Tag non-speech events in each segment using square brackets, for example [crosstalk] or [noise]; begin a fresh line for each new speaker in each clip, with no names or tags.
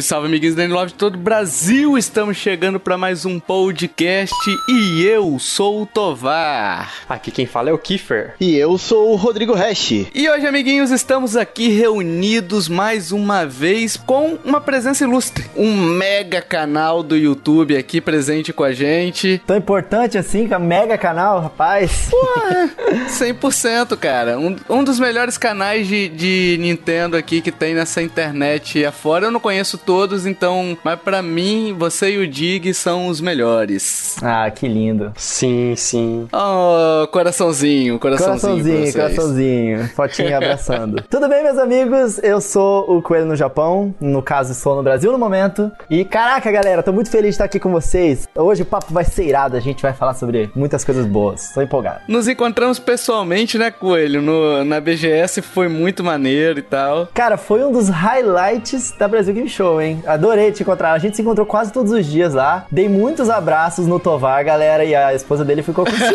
Salve, salve, amiguinhos da Love de todo o Brasil! Estamos chegando para mais um podcast e eu sou o Tovar.
Aqui quem fala é o Kiefer.
E eu sou o Rodrigo Hash.
E hoje, amiguinhos, estamos aqui reunidos mais uma vez com uma presença ilustre. Um mega canal do YouTube aqui presente com a gente.
Tão importante assim, que é mega canal, rapaz.
Ué, 100%, cara. Um, um dos melhores canais de, de Nintendo aqui que tem nessa internet afora. Eu não conheço todos, então, mas para mim, você e o Dig são os melhores.
Ah, que lindo.
Sim, sim.
Oh, coraçãozinho, coraçãozinho.
Coraçãozinho, coraçãozinho. Fotinha abraçando. [laughs] Tudo bem, meus amigos? Eu sou o Coelho no Japão. No caso, estou no Brasil no momento. E caraca, galera, tô muito feliz de estar aqui com vocês. Hoje o papo vai ser irado. A gente vai falar sobre muitas coisas boas. Tô empolgado.
Nos encontramos pessoalmente, né, Coelho? No, na BGS foi muito maneiro e tal.
Cara, foi um dos highlights da Brasil Game Show, hein? Adorei te encontrar. A gente se encontrou quase todos os dias lá. Dei muitos abraços no Tovar, galera, e a esposa dele ficou com ciúme.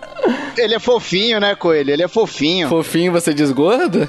[laughs]
Ele é fofinho, né, Coelho? Ele é fofinho.
Fofinho, você desgorda?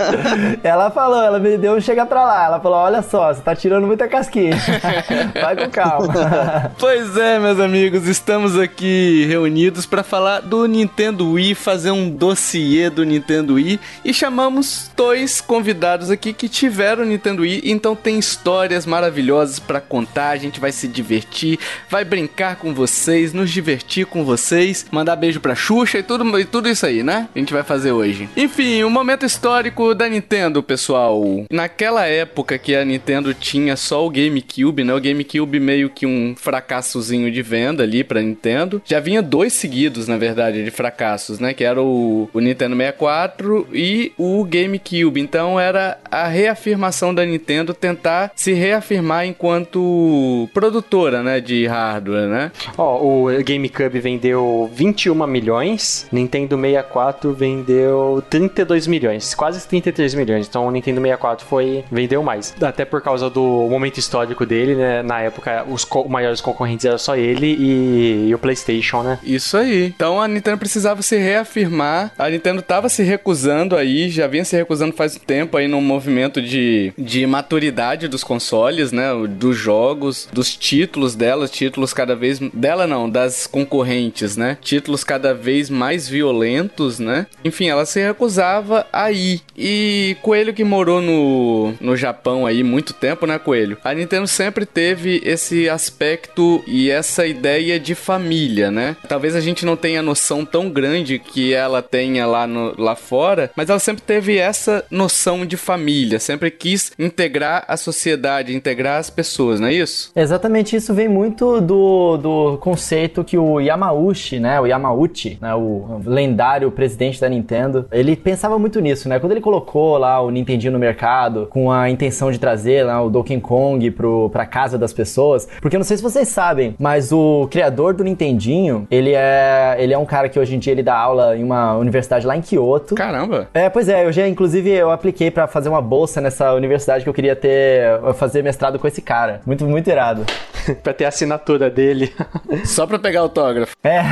[laughs]
ela falou, ela me deu um chega pra lá. Ela falou: olha só, você tá tirando muita casquinha. [laughs] Vai com calma. [laughs]
pois é, meus amigos, estamos aqui reunidos para falar do Nintendo Wii, fazer um dossiê do Nintendo Wii e chamamos dois convidados aqui que tiveram Nintendo Wii, então tem histórias maravilhosas para contar. A gente vai se divertir, vai brincar com vocês, nos divertir com vocês, mandar beijo pra Xuxa e tudo, e tudo isso aí, né? A gente vai fazer hoje. Enfim, o um momento histórico da Nintendo, pessoal. Naquela época que a Nintendo tinha só o GameCube, né? O GameCube meio que um fracassozinho de venda ali pra Nintendo. Já vinha dois seguidos, na verdade, de fracassos, né? Que era o, o Nintendo 64 e o GameCube. Então era a reafirmação da Nintendo tentar se reafirmar enquanto produtora, né? De hardware, né?
Ó, oh, o GameCube vendeu 21 milhões, Nintendo 64 vendeu 32 milhões, quase 33 milhões. Então o Nintendo 64 foi vendeu mais, até por causa do momento histórico dele, né? Na época os co maiores concorrentes eram só ele e, e, o PlayStation, né?
Isso aí. Então a Nintendo precisava se reafirmar. A Nintendo tava se recusando aí, já vinha se recusando faz um tempo aí num movimento de, de maturidade dos consoles, né? Dos jogos, dos títulos dela, títulos cada vez dela não, das concorrentes, né? Títulos cada cada vez mais violentos, né? Enfim, ela se recusava a ir. E Coelho que morou no, no Japão aí muito tempo, né, Coelho? A Nintendo sempre teve esse aspecto e essa ideia de família, né? Talvez a gente não tenha noção tão grande que ela tenha lá, no, lá fora, mas ela sempre teve essa noção de família, sempre quis integrar a sociedade, integrar as pessoas, não é isso?
Exatamente, isso vem muito do, do conceito que o Yamauchi, né, o Yamauchi né, o lendário presidente da Nintendo, ele pensava muito nisso, né? Quando ele colocou lá o Nintendinho no mercado com a intenção de trazer lá o Donkey Kong pro, pra casa das pessoas, porque eu não sei se vocês sabem, mas o criador do Nintendinho, ele é, ele é um cara que hoje em dia ele dá aula em uma universidade lá em Kyoto.
Caramba!
É, pois é, eu já, inclusive, eu apliquei para fazer uma bolsa nessa universidade que eu queria ter, fazer mestrado com esse cara. Muito, muito irado. [laughs]
pra ter a assinatura dele. [laughs]
Só pra pegar autógrafo.
É.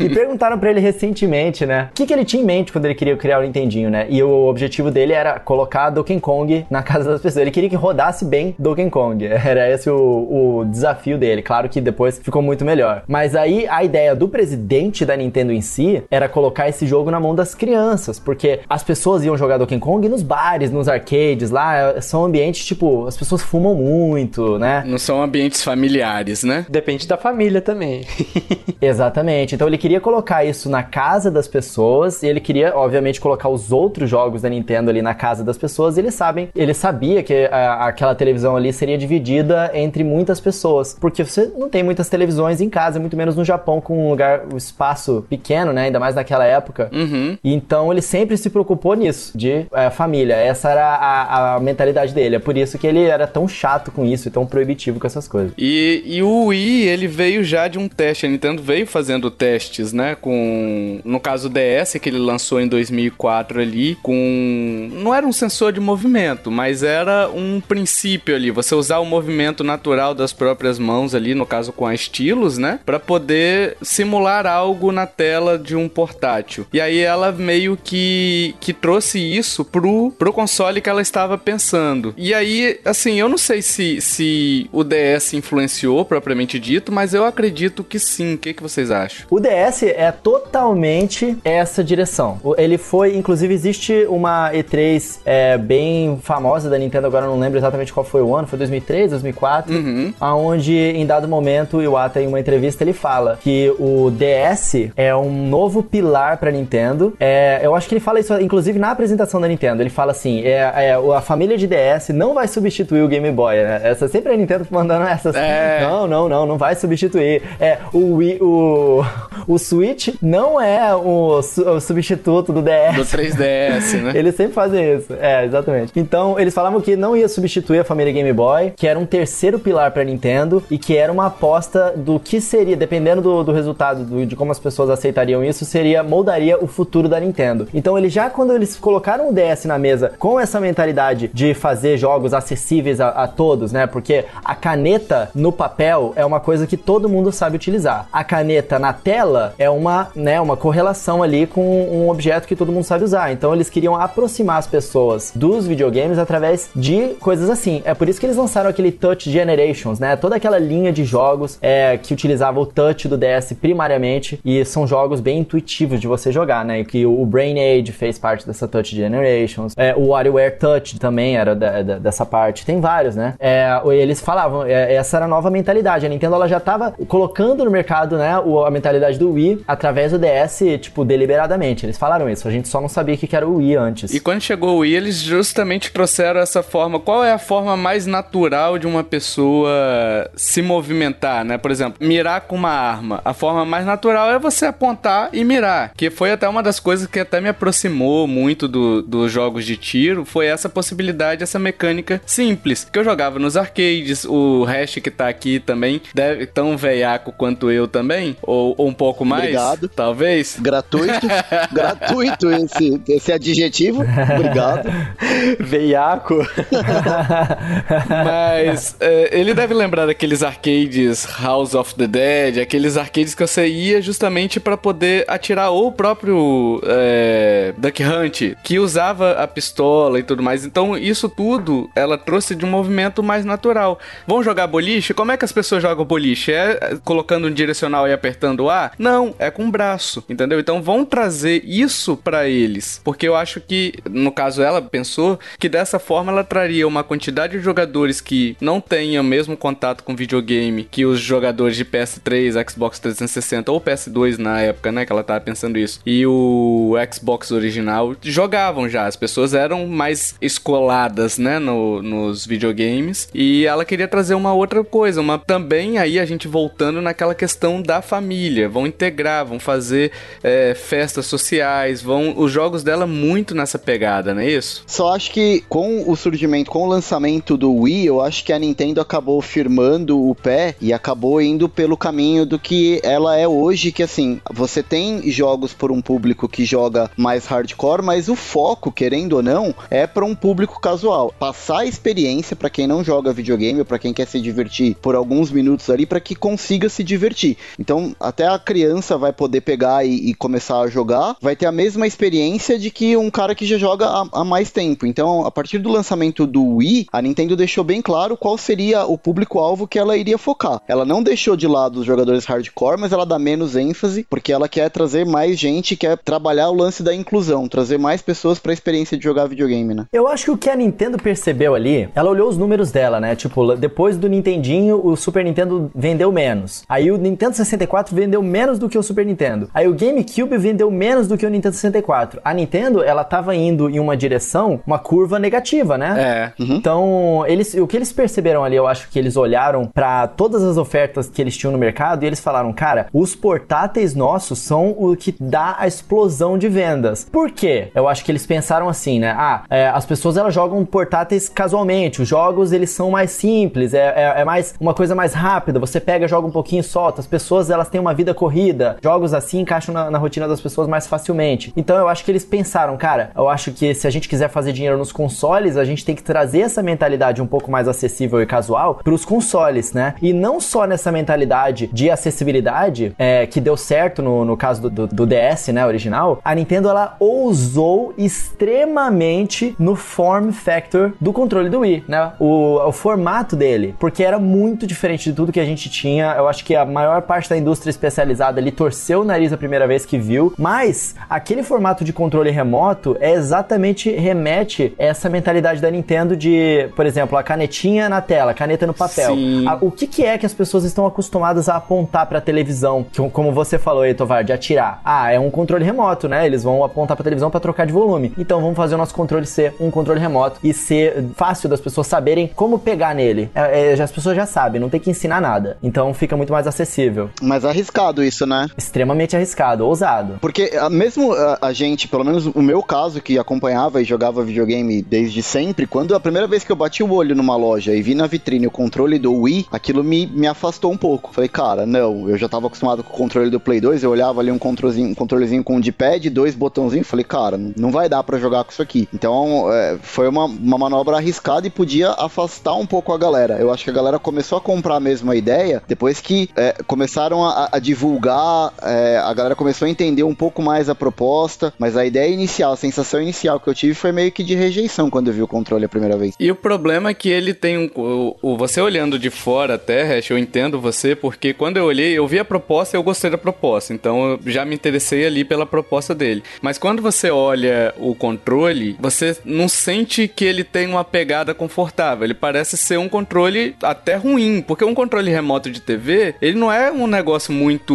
e perguntaram para ele recentemente, né? O que, que ele tinha em mente quando ele queria criar o Nintendinho, né? E o objetivo dele era colocar Donkey Kong na [laughs] casa das pessoas. Ele queria que rodasse bem Donkey Kong. [laughs] Era esse o, o desafio dele. Claro que depois ficou muito melhor. Mas aí a ideia do presidente da Nintendo em si era colocar esse jogo na mão das crianças, porque as pessoas iam jogar Donkey Kong nos bares, nos arcades, lá são ambientes tipo, as pessoas fumam muito, né?
Não são ambientes familiares, né?
Depende da família também. [laughs]
Exatamente. Então ele queria colocar isso na casa das pessoas e ele queria, obviamente, colocar os outros jogos da Nintendo ali na casa das pessoas. E eles sabem, ele sabia que a, aquela televisão ali seria dividida entre muitas pessoas, porque você não tem muitas televisões em casa, muito menos no Japão com um lugar, um espaço pequeno, né? Ainda mais naquela época.
Uhum.
Então ele sempre se preocupou nisso, de é, família. Essa era a, a, mentalidade dele. É por isso que ele era tão chato com isso e tão proibitivo com essas coisas.
E, e o Wii, ele veio já de um teste. A Nintendo veio fazendo testes, né, com no caso DS que ele lançou em 2004 ali, com não era um sensor de movimento, mas era um princípio ali, você usar o movimento natural das próprias mãos ali, no caso com a estilos, né, para poder simular algo na tela de um portátil. E aí ela meio que que trouxe isso pro pro console que ela estava pensando. E aí, assim, eu não sei se se o DS influenciou propriamente dito, mas eu acredito que sim. O que, que vocês acham?
O DS é totalmente essa direção. Ele foi, inclusive, existe uma E3 é, bem famosa da Nintendo, agora eu não lembro exatamente qual foi o ano, foi 2003, 2004,
Uhum.
aonde em dado momento o Iwata em uma entrevista ele fala que o DS é um novo pilar para Nintendo. É, eu acho que ele fala isso inclusive na apresentação da Nintendo. Ele fala assim, é, é, a família de DS não vai substituir o Game Boy. Né? Essa sempre a Nintendo [laughs] mandando essas.
É.
Não, não, não, não vai substituir. É o Wii, o o Switch não é o, su- o substituto do DS.
Do 3DS, [laughs] né?
Eles sempre fazem isso. É, exatamente. Então, eles falavam que não ia substituir a família Game Boy, que era um terceiro pilar pra Nintendo e que era uma aposta do que seria, dependendo do, do resultado, do- de como as pessoas aceitariam isso, seria, moldaria o futuro da Nintendo. Então, eles já, quando eles colocaram o DS na mesa com essa mentalidade de fazer jogos acessíveis a, a todos, né? Porque a caneta no papel é uma coisa que todo mundo sabe utilizar. A caneta na tela é uma, né, uma correlação ali com um objeto que todo mundo sabe usar. Então eles queriam aproximar as pessoas dos videogames através de coisas assim. É por isso que eles lançaram aquele Touch Generations, né? Toda aquela linha de jogos é, que utilizava o touch do DS primariamente e são jogos bem intuitivos de você jogar, né? Que o Brain Age fez parte dessa Touch Generations. É, o WarioWare Touch também era da- da- dessa parte. Tem vários, né? É, eles falavam, é, essa era a nova mentalidade. A Nintendo ela já estava colocando no mercado, né, a mentalidade do Wii através do DS, tipo, deliberadamente. Eles falaram isso. A gente só não sabia o que que era o Wii antes.
E quando chegou o Wii, eles justamente trouxeram essa forma. Qual é a forma mais natural de uma pessoa se movimentar, né? Por exemplo, mirar com uma arma. A forma mais natural é você apontar e mirar. Que foi até uma das coisas que até me aproximou muito do- dos jogos de tiro. Foi essa possibilidade, essa mecânica simples. Que eu jogava nos arcades. O Hash que tá aqui também deve tão veiaco quanto eu também. Ou, ou um pouco mais.
Obrigado.
Talvez.
Gratuito. [laughs] gratuito esse, esse adjetivo. Obrigado. [laughs]
Veiaco. [laughs]
Mas é, ele deve lembrar daqueles arcades House of the Dead, aqueles arcades que você ia justamente pra poder atirar ou o próprio é, Duck Hunt, que usava a pistola e tudo mais. Então isso tudo ela trouxe de um movimento mais natural. Vão jogar boliche? Como é que as pessoas jogam boliche? É colocando um direcional e apertando o A? Não, é com o braço, entendeu? Então vão trazer isso pra eles, porque eu acho que no caso ela pensou que dessa forma ela traria uma quantidade de jogadores que não tenham o mesmo contato com videogame que os jogadores de PS3, Xbox 360 ou PS2 na época, né, que ela tava pensando isso. E o Xbox original jogavam já, as pessoas eram mais escoladas, né, no- nos videogames. E ela queria trazer uma outra coisa, uma também aí a gente voltando naquela questão da família, vão integrar, vão fazer é, festas sociais, vão os jogos dela muito nessa pegada, não é isso?
Só acho que com o surgimento, com o lançamento do Wii, eu acho que a Nintendo acabou firmando o pé e acabou indo pelo caminho do que ela é hoje, que assim, você tem jogos por um público que joga mais hardcore, mas o foco, querendo ou não, é para um público casual. Passar a experiência para quem não joga videogame, para quem quer se divertir por alguns minutos ali, para que consiga se divertir. Então, até a criança vai poder pegar e, e começar a jogar, vai ter a mesma experiência de que um cara que já joga há, há mais tempo. Então, a partir do lançamento do Wii, a Nintendo deixou bem claro qual seria o público-alvo que ela iria focar. Ela não deixou de lado os jogadores hardcore, mas ela dá menos ênfase, porque ela quer trazer mais gente, quer trabalhar o lance da inclusão, trazer mais pessoas para a experiência de jogar videogame, né?
Eu acho que o que a Nintendo percebeu ali, ela olhou os números dela, né? Tipo, depois do Nintendinho, o Super Nintendo vendeu menos. Aí o Nintendo 64 vendeu menos do que o Super Nintendo. Aí o GameCube vendeu menos do que o Nintendo 64. A Nintendo, ela tava indo em uma direção, uma curva negativa, né?
É.
Então, eles, o que eles perceberam ali, eu acho que eles olharam pra todas as ofertas que eles tinham no mercado e eles falaram, cara, os portáteis nossos são o que dá a explosão de vendas. Por quê? Eu acho que eles pensaram assim, né? Ah, é, as pessoas elas jogam portáteis casualmente, os jogos eles são mais simples, é, é, é mais uma coisa mais rápida. Você pega, joga um pouquinho e solta. As pessoas elas têm uma vida corrida, jogos assim encaixam na, na rotina das pessoas mais facilmente. Então eu acho que eles pensaram, cara, eu acho que se a gente quiser fazer dinheiro nos consoles, a gente tem que trazer essa mentalidade um pouco mais acessível e casual para os consoles, né? E não só nessa mentalidade de acessibilidade, é, que deu certo no, no caso do, do, do, DS, né, original, a Nintendo ela ousou extremamente no form factor do controle do Wii, né? O, o formato dele, porque era muito diferente de tudo que a gente tinha. Eu acho que a maior parte da indústria especializada ali torceu o nariz a primeira vez que viu, mas aquele formato de controle remoto é exatamente remete essa mentalidade da Nintendo de, por exemplo, a canetinha na tela, caneta no papel. A, o que, que, é que as pessoas estão acostumadas a apontar para a televisão, que, como você falou aí, Tovar, de atirar? Ah, é um controle remoto, né? Eles vão apontar para televisão para trocar de volume. Então vamos fazer o nosso controle ser um controle remoto e ser fácil das pessoas saberem como pegar nele. É, é, as pessoas já sabem, não tem que ensinar nada. Então fica muito mais acessível.
Mas arriscado isso, né?
Extremamente arriscado, ousado.
Porque ah, mesmo a, a gente, pelo menos o meu caso, que acompanhava e jogava videogame desde sempre, quando a primeira vez que eu bati o olho numa loja e vi na vitrine o controle do Wii, aquilo me, me afastou um pouco. Falei, cara, não, eu já tava acostumado com o controle do Play 2, eu olhava ali um controlezinho, um controlezinho com um D-pad, dois botãozinhos, falei, cara, não vai dar para jogar com isso aqui. Então, é, foi uma, uma manobra arriscada e podia afastar um pouco a galera. Eu acho que a galera começou a comprar mesmo a ideia depois que é, começaram a, a divulgar, é, a galera começou a entender um pouco mais a proposta, mas a ideia inicial, a sensação inicial que eu tive foi meio que de rejeição quando eu vi o controle a primeira vez.
E o problema é que ele tem um. O, o, você olhando de fora até, Hash, eu entendo você, porque quando eu olhei, eu vi a proposta e eu gostei da proposta. Então eu já me interessei ali pela proposta dele. Mas quando você olha o controle, você não sente que ele tem uma pegada confortável. Ele parece ser um controle até ruim, porque um controle remoto de TV, ele não é um negócio muito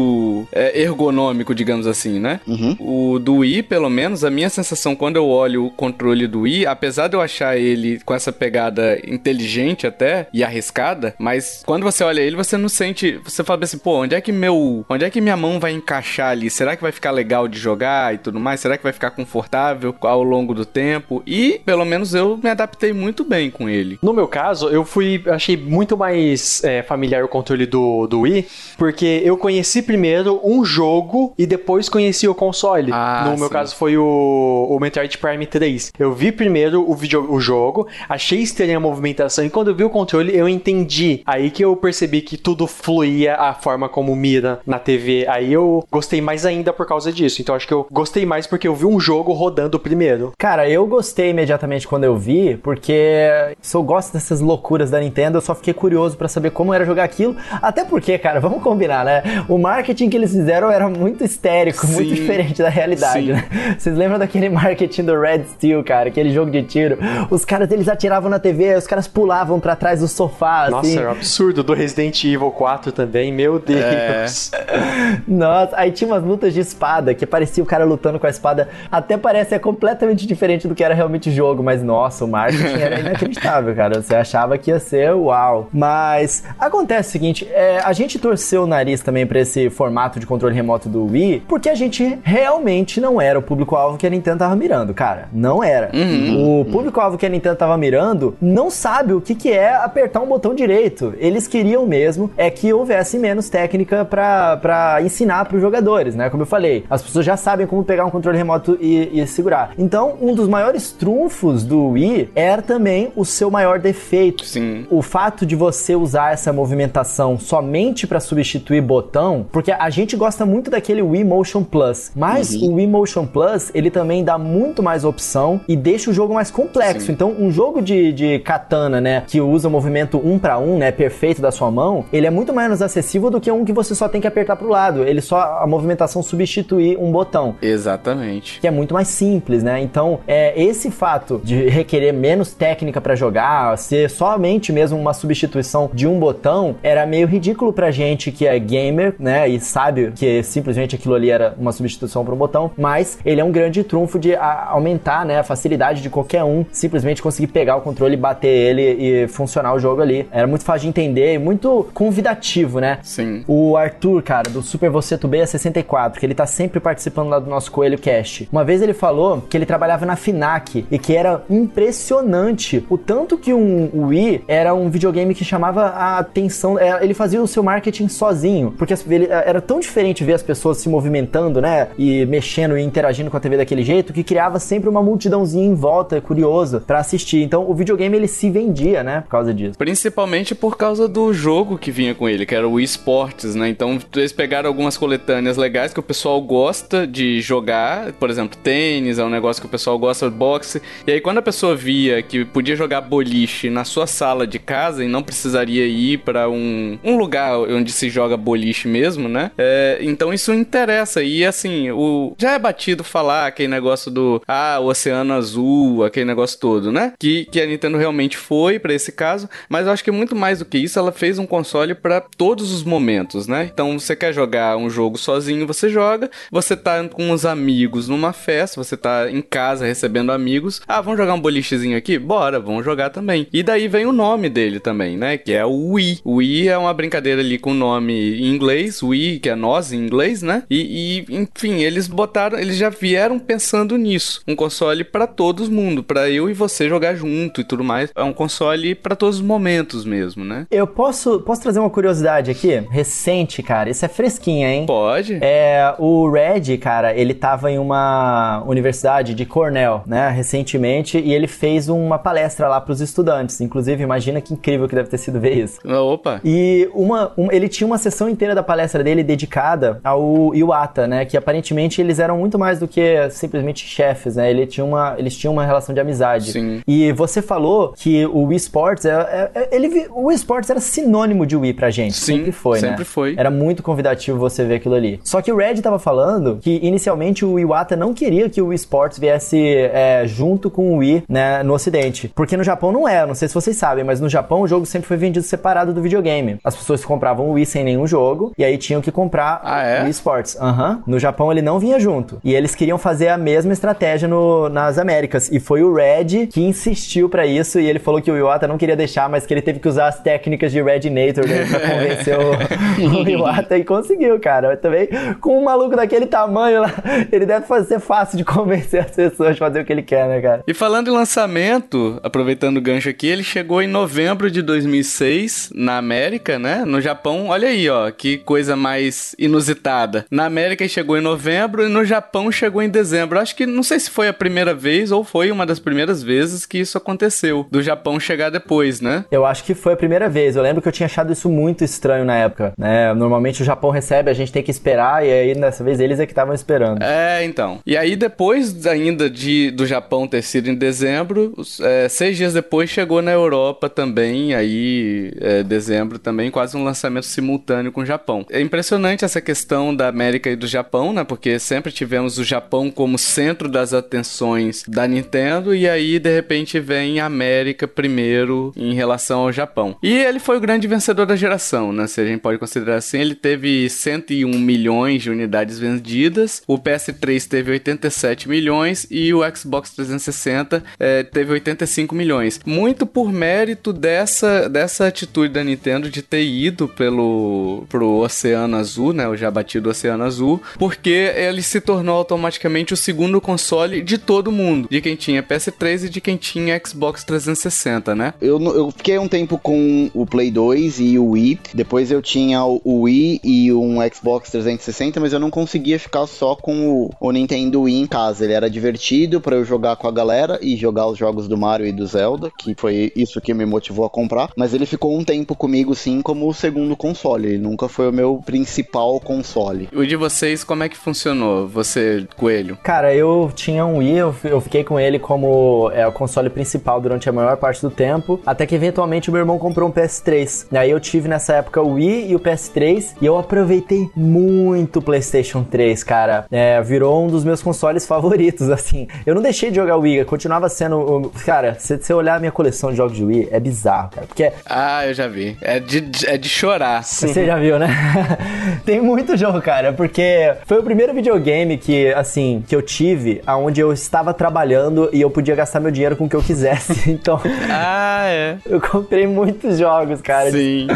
é, ergonômico, digamos assim, né? Uhum. O do Wii, pelo menos, a minha sensação quando eu olho o controle do Wii, apesar de eu achar ele com essa pegada inteligente até e arriscada, mas quando você olha ele, você não sente, você fala assim, pô, onde é que meu, onde é que minha mão vai encaixar ali? Será que vai ficar legal de jogar e tudo mais? Será que vai ficar confortável ao longo do tempo? E pelo menos eu me adaptei muito bem com ele.
No meu caso, eu fui, achei muito mais é, familiar o controle do, do Wii, porque eu conheci primeiro um jogo e depois conheci o console. Ah, no sim. meu caso foi o, o Metroid Prime 3. Eu vi primeiro o, video, o jogo, achei estranha a movimentação e quando eu vi o controle eu entendi. Aí que eu percebi que tudo fluía a forma como mira na TV. Aí eu gostei mais ainda por causa disso. Então acho que eu gostei mais porque eu vi um jogo rodando primeiro.
Cara, eu gostei imediatamente quando eu vi, porque se eu gosto dessas loucuras da Nintendo, eu só fiquei curioso para saber como era jogar aquilo. Até porque, cara, vamos combinar, né? O marketing que eles fizeram era muito histérico, [laughs] Sim. muito diferente da realidade, né? Vocês lembram daquele marketing do Red Steel, cara? Aquele jogo de tiro. Os caras, eles atiravam na TV, os caras pulavam para trás do sofá,
Nossa,
assim.
era um absurdo. Do Resident Evil 4 também, meu Deus.
É. [laughs] Nossa, aí tinha umas lutas de espada, que parecia o cara lutando com a espada. Até parece ser completamente diferente do que era realmente o jogo, mas nossa, o marketing era [laughs] inacreditável, cara. Você achava que ia ser uau. Mas acontece o seguinte, é, a gente torceu o nariz também para esse formato de controle remoto do Wii, porque a gente realmente não era o público-alvo que a Nintendo tava mirando, cara. Não era. Uhum, o público-alvo que a Nintendo tava mirando não sabe o que, que é apertar um botão direito. Eles queriam mesmo é que houvesse menos técnica para ensinar para os jogadores, né? Como eu falei, as pessoas já sabem como pegar um controle remoto e, e segurar. Então, um dos maiores trunfos do Wii era também o seu maior defeito.
Sim.
O fato de você usar essa movimentação somente para substituir botão, porque a gente gosta muito daquele Wii Motion Plus, mas uhum. o Wii Motion Plus, ele também dá muito mais opção e deixa o jogo mais complexo. Sim. Então, um jogo de, de katana, né, que usa o movimento um para um, né, perfeito da sua mão, ele é muito menos acessível do que um que você só tem que apertar pro lado. Ele só a movimentação substituir um botão.
Exatamente.
Que é muito mais simples, né? Então, é esse fato de requerer menos técnica para jogar, ser somente mesmo uma substituição de um botão, era meio ridículo pra gente que é gamer, né? E sabe que simplesmente aquilo ali era uma substituição para um botão, mas ele é um grande trunfo de aumentar, né, a facilidade de qualquer um simplesmente conseguir pegar o controle, bater ele e funcionar o jogo ali. Era muito fácil de entender e muito convidativo, né?
Sim.
O Arthur, cara, do Super Você Tubeia 64, que ele tá sempre participando lá do nosso Coelho Cast. Uma vez ele falou que ele trabalhava na FINAC e que era impressionante o tanto que um Wii era um videogame que chamava a atenção, é, ele fazia o seu marketing sozinho sozinho, porque ele, era tão diferente ver as pessoas se movimentando, né? E mexendo e interagindo com a TV daquele jeito, que criava sempre uma multidãozinha em volta, curiosa, para assistir. Então o videogame ele se vendia, né? Por causa disso.
Principalmente por causa do jogo que vinha com ele, que era o Wii Sports, né? Então eles pegaram algumas coletâneas legais que o pessoal gosta de jogar, por exemplo, tênis é um negócio que o pessoal gosta, boxe. E aí quando a pessoa via que podia jogar boliche na sua sala de casa e não precisaria ir para um, um lugar onde se joga boliche mesmo, né? É, então isso interessa. E assim, o já é batido falar aquele negócio do ah, o oceano azul, aquele negócio todo, né? Que, que a Nintendo realmente foi para esse caso, mas eu acho que muito mais do que isso, ela fez um console para todos os momentos, né? Então você quer jogar um jogo sozinho, você joga, você tá com os amigos numa festa, você tá em casa recebendo amigos, ah, vamos jogar um bolichezinho aqui? Bora, vamos jogar também. E daí vem o nome dele também, né? Que é o Wii. O Wii é uma brincadeira ali com o nome em inglês, Wii, que é nós em inglês, né? E, e enfim, eles botaram, eles já vieram pensando nisso. Um console para todo mundo, para eu e você jogar junto e tudo mais. É um console para todos os momentos mesmo, né?
Eu posso, posso trazer uma curiosidade aqui? Recente, cara. Isso é fresquinha, hein?
Pode.
É, o Red, cara, ele tava em uma universidade de Cornell, né, recentemente, e ele fez uma palestra lá pros estudantes. Inclusive, imagina que incrível que deve ter sido ver isso.
Opa!
E uma, um, ele tinha uma sessão inteira da palestra dele dedicada ao Iwata, né, que aparentemente eles eram muito mais do que simplesmente chefes, né? Ele tinha uma, eles tinham uma relação de amizade.
Sim.
E você falou que o Wii Sports, é, é, é ele, o Wii Sports era sinônimo de Wii pra gente.
Sim,
sempre foi,
sempre
né?
foi.
Era muito convidativo você ver aquilo ali. Só que o Red tava falando que inicialmente o Iwata não queria que o Wii Sports viesse é, junto com o Wii, né, no ocidente. Porque no Japão não é, não sei se vocês sabem, mas no Japão o jogo sempre foi vendido separado do videogame. As pessoas compravam o Wii sem nenhum jogo e aí tinham que comprar
ah, é?
o Wii Sports. Uhum. No Japão ele não vinha junto. E eles queriam fazer a mesma estratégia no, nas Américas. E foi o Red que insistiu para isso e ele falou que o Iwata não queria deixar, mas que ele teve que usar as técnicas de Redinator né, pra convencer o, [laughs] o Iwata e conseguiu, cara. Mas também, com um maluco daquele tamanho lá, ele deve ser fácil de [laughs] convencer as pessoas a fazer o que ele quer, né, cara?
E falando em lançamento, aproveitando o gancho aqui, ele chegou em novembro de 2006 na América, né? No Japão, olha aí, ó, que coisa mais inusitada. Na América chegou em novembro e no Japão chegou em dezembro. Acho que não sei se foi a primeira vez ou foi uma das primeiras vezes que isso aconteceu, do Japão chegar depois, né?
Eu acho que foi a primeira vez. Eu lembro que eu tinha achado isso muito estranho na época, né? Normalmente o Japão recebe, a gente tem que esperar e aí dessa vez eles é que estavam esperando.
É, então. E aí depois ainda de do Japão ter sido em dezembro, é, seis dias depois chegou na Europa também, aí é, dezembro também, quase um lançamento simultâneo com o Japão. É impressionante essa questão da América e do Japão, né? Porque sempre tivemos o Japão como centro das atenções da Nintendo e aí de repente vem a América primeiro em relação ao Japão. E ele foi o grande vencedor da geração, né? Se a gente pode considerar assim, ele teve 101 milhões de unidades vendidas, o PS3 teve 87 milhões e o Xbox 360 é, teve 85 milhões. Muito por mérito dessa, dessa atitude da Nintendo de ter ido pelo pro Oceano Azul, né? O já batido Oceano Azul, porque ele se tornou automaticamente o segundo console de todo mundo, de quem tinha PS3 e de quem tinha Xbox 360, né?
Eu, eu fiquei um tempo com o Play 2 e o Wii, depois eu tinha o Wii e um Xbox 360, mas eu não conseguia ficar só com o, o Nintendo Wii em casa. Ele era divertido para eu jogar com a galera e jogar os jogos do Mario e do Zelda, que foi isso que me motivou a comprar. Mas ele ficou um tempo comigo, sim, como o segundo console. Ele nunca foi o meu principal console.
O de vocês, como é que funcionou? Você, Coelho?
Cara, eu tinha um Wii, eu, eu fiquei com ele como é, o console principal durante a maior parte do tempo, até que eventualmente o meu irmão comprou um PS3. E aí eu tive nessa época o Wii e o PS3 e eu aproveitei muito o PlayStation 3, cara. É, virou um dos meus consoles favoritos, [laughs] assim. Eu não deixei de jogar o Wii, continuava sendo. Cara, se você olhar a minha coleção de jogos de Wii, é bizarro, cara. Porque.
Ah, eu já vi. É de, é de chorar.
Você já viu, né? [laughs] [laughs] Tem muito jogo, cara, porque foi o primeiro videogame que, assim, que eu tive aonde eu estava trabalhando e eu podia gastar meu dinheiro com o que eu quisesse. [laughs] Então.
Ah, é.
Eu comprei muitos jogos, cara.
Sim.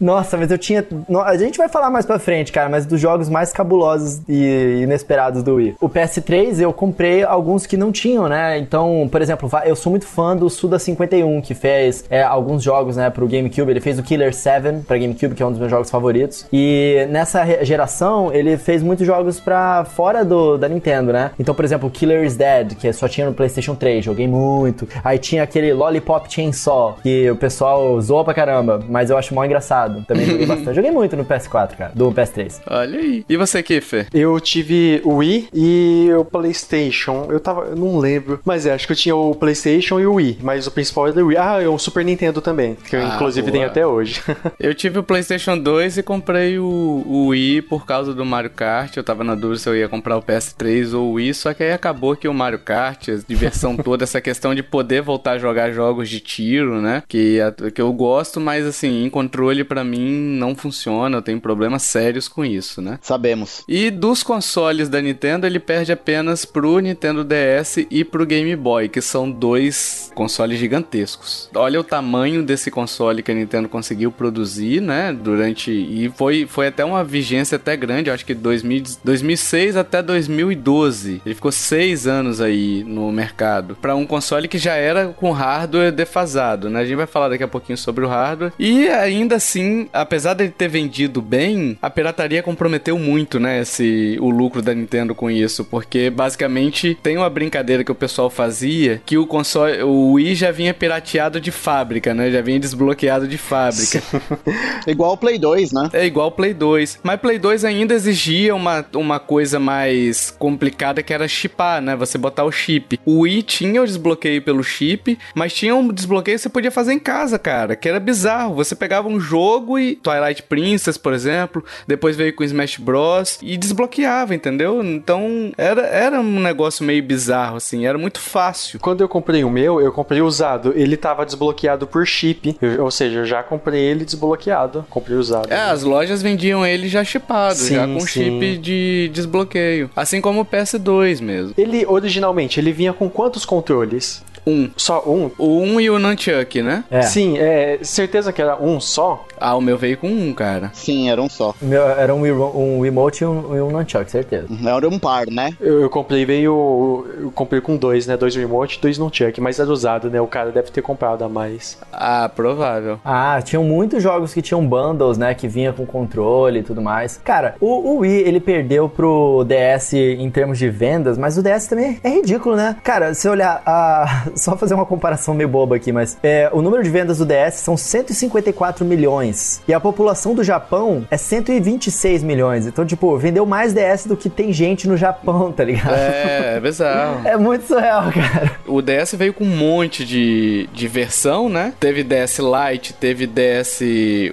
Nossa, mas eu tinha. A gente vai falar mais pra frente, cara, mas dos jogos mais cabulosos e inesperados do Wii. O PS3 eu comprei alguns que não tinham, né? Então, por exemplo, eu sou muito fã do Suda 51, que fez é, alguns jogos, né, pro GameCube. Ele fez o Killer 7 pra GameCube, que é um dos meus jogos jogos favoritos. E nessa geração, ele fez muitos jogos pra fora do, da Nintendo, né? Então, por exemplo, Killer is Dead, que só tinha no PlayStation 3, joguei muito. Aí tinha aquele Lollipop Chainsaw, que o pessoal zoa pra caramba, mas eu acho mó engraçado. Também joguei [laughs] bastante. Joguei muito no PS4, cara, do PS3.
Olha aí. E você, Kiffer?
Eu tive o Wii e o PlayStation. Eu tava, eu não lembro, mas é, acho que eu tinha o PlayStation e o Wii, mas o principal era o Wii. Ah, é o Super Nintendo também, que eu
Ah,
inclusive
boa.
tenho até hoje.
Eu tive o PlayStation 2 e comprei o, o Wii por causa do Mario Kart. Eu tava na dúvida se eu ia comprar o PS3 ou o Wii, só que aí acabou que o Mario Kart, a diversão [laughs] toda, essa questão de poder voltar a jogar jogos de tiro, né? Que, que eu gosto, mas assim, em controle pra mim não funciona, eu tenho problemas sérios com isso, né?
Sabemos.
E dos consoles da Nintendo, ele perde apenas pro Nintendo DS e pro Game Boy, que são dois consoles gigantescos. Olha o tamanho desse console que a Nintendo conseguiu produzir, né? Durante. E foi, foi até uma vigência até grande, acho que 2000, 2006 até 2012. Ele ficou seis anos aí no mercado. Pra um console que já era com hardware defasado, né? A gente vai falar daqui a pouquinho sobre o hardware. E ainda assim, apesar dele ter vendido bem, a pirataria comprometeu muito, né? Esse, o lucro da Nintendo com isso. Porque basicamente tem uma brincadeira que o pessoal fazia que o console, o Wii já vinha pirateado de fábrica, né? Já vinha desbloqueado de fábrica. [laughs]
Igual o Play 2, né?
É igual o Play 2. Mas Play 2 ainda exigia uma, uma coisa mais complicada que era chipar, né? Você botar o chip. O Wii tinha o desbloqueio pelo chip, mas tinha um desbloqueio que você podia fazer em casa, cara. Que era bizarro. Você pegava um jogo e. Twilight Princess, por exemplo. Depois veio com Smash Bros. E desbloqueava, entendeu? Então era, era um negócio meio bizarro, assim. Era muito fácil.
Quando eu comprei o meu, eu comprei usado. Ele tava desbloqueado por chip. Eu- ou seja, eu já comprei ele desbloqueado. Comprei usado.
É, as lojas vendiam ele já chipado,
Sim,
já com
sim.
chip de desbloqueio. Assim como o PS2 mesmo.
Ele, originalmente, ele vinha com quantos controles?
Um.
Só um?
O 1 e o Nunchuck, né?
É.
Sim, é certeza que era um só?
Ah, o meu veio com um, cara.
Sim, era um só.
Meu era um, um Wiimote e um, e um Nunchuck, certeza.
Era um par, né?
Eu, eu comprei, veio. Eu comprei com dois, né? Dois remote, dois nunchuck, mas era usado, né? O cara deve ter comprado a mais.
Ah, provável.
Ah, tinham muitos jogos que tinham bundles, né? Que vinha com controle e tudo mais. Cara, o, o Wii, ele perdeu pro DS em termos de vendas, mas o DS também é ridículo, né? Cara, se olhar, a... [laughs] só fazer uma comparação meio boba aqui, mas é, o número de vendas do DS são 154 milhões. E a população do Japão é 126 milhões. Então, tipo, vendeu mais DS do que tem gente no Japão, tá ligado?
É, é bizarro. [laughs]
É muito surreal, cara.
O DS veio com um monte de, de versão, né? Teve DS Lite, teve DS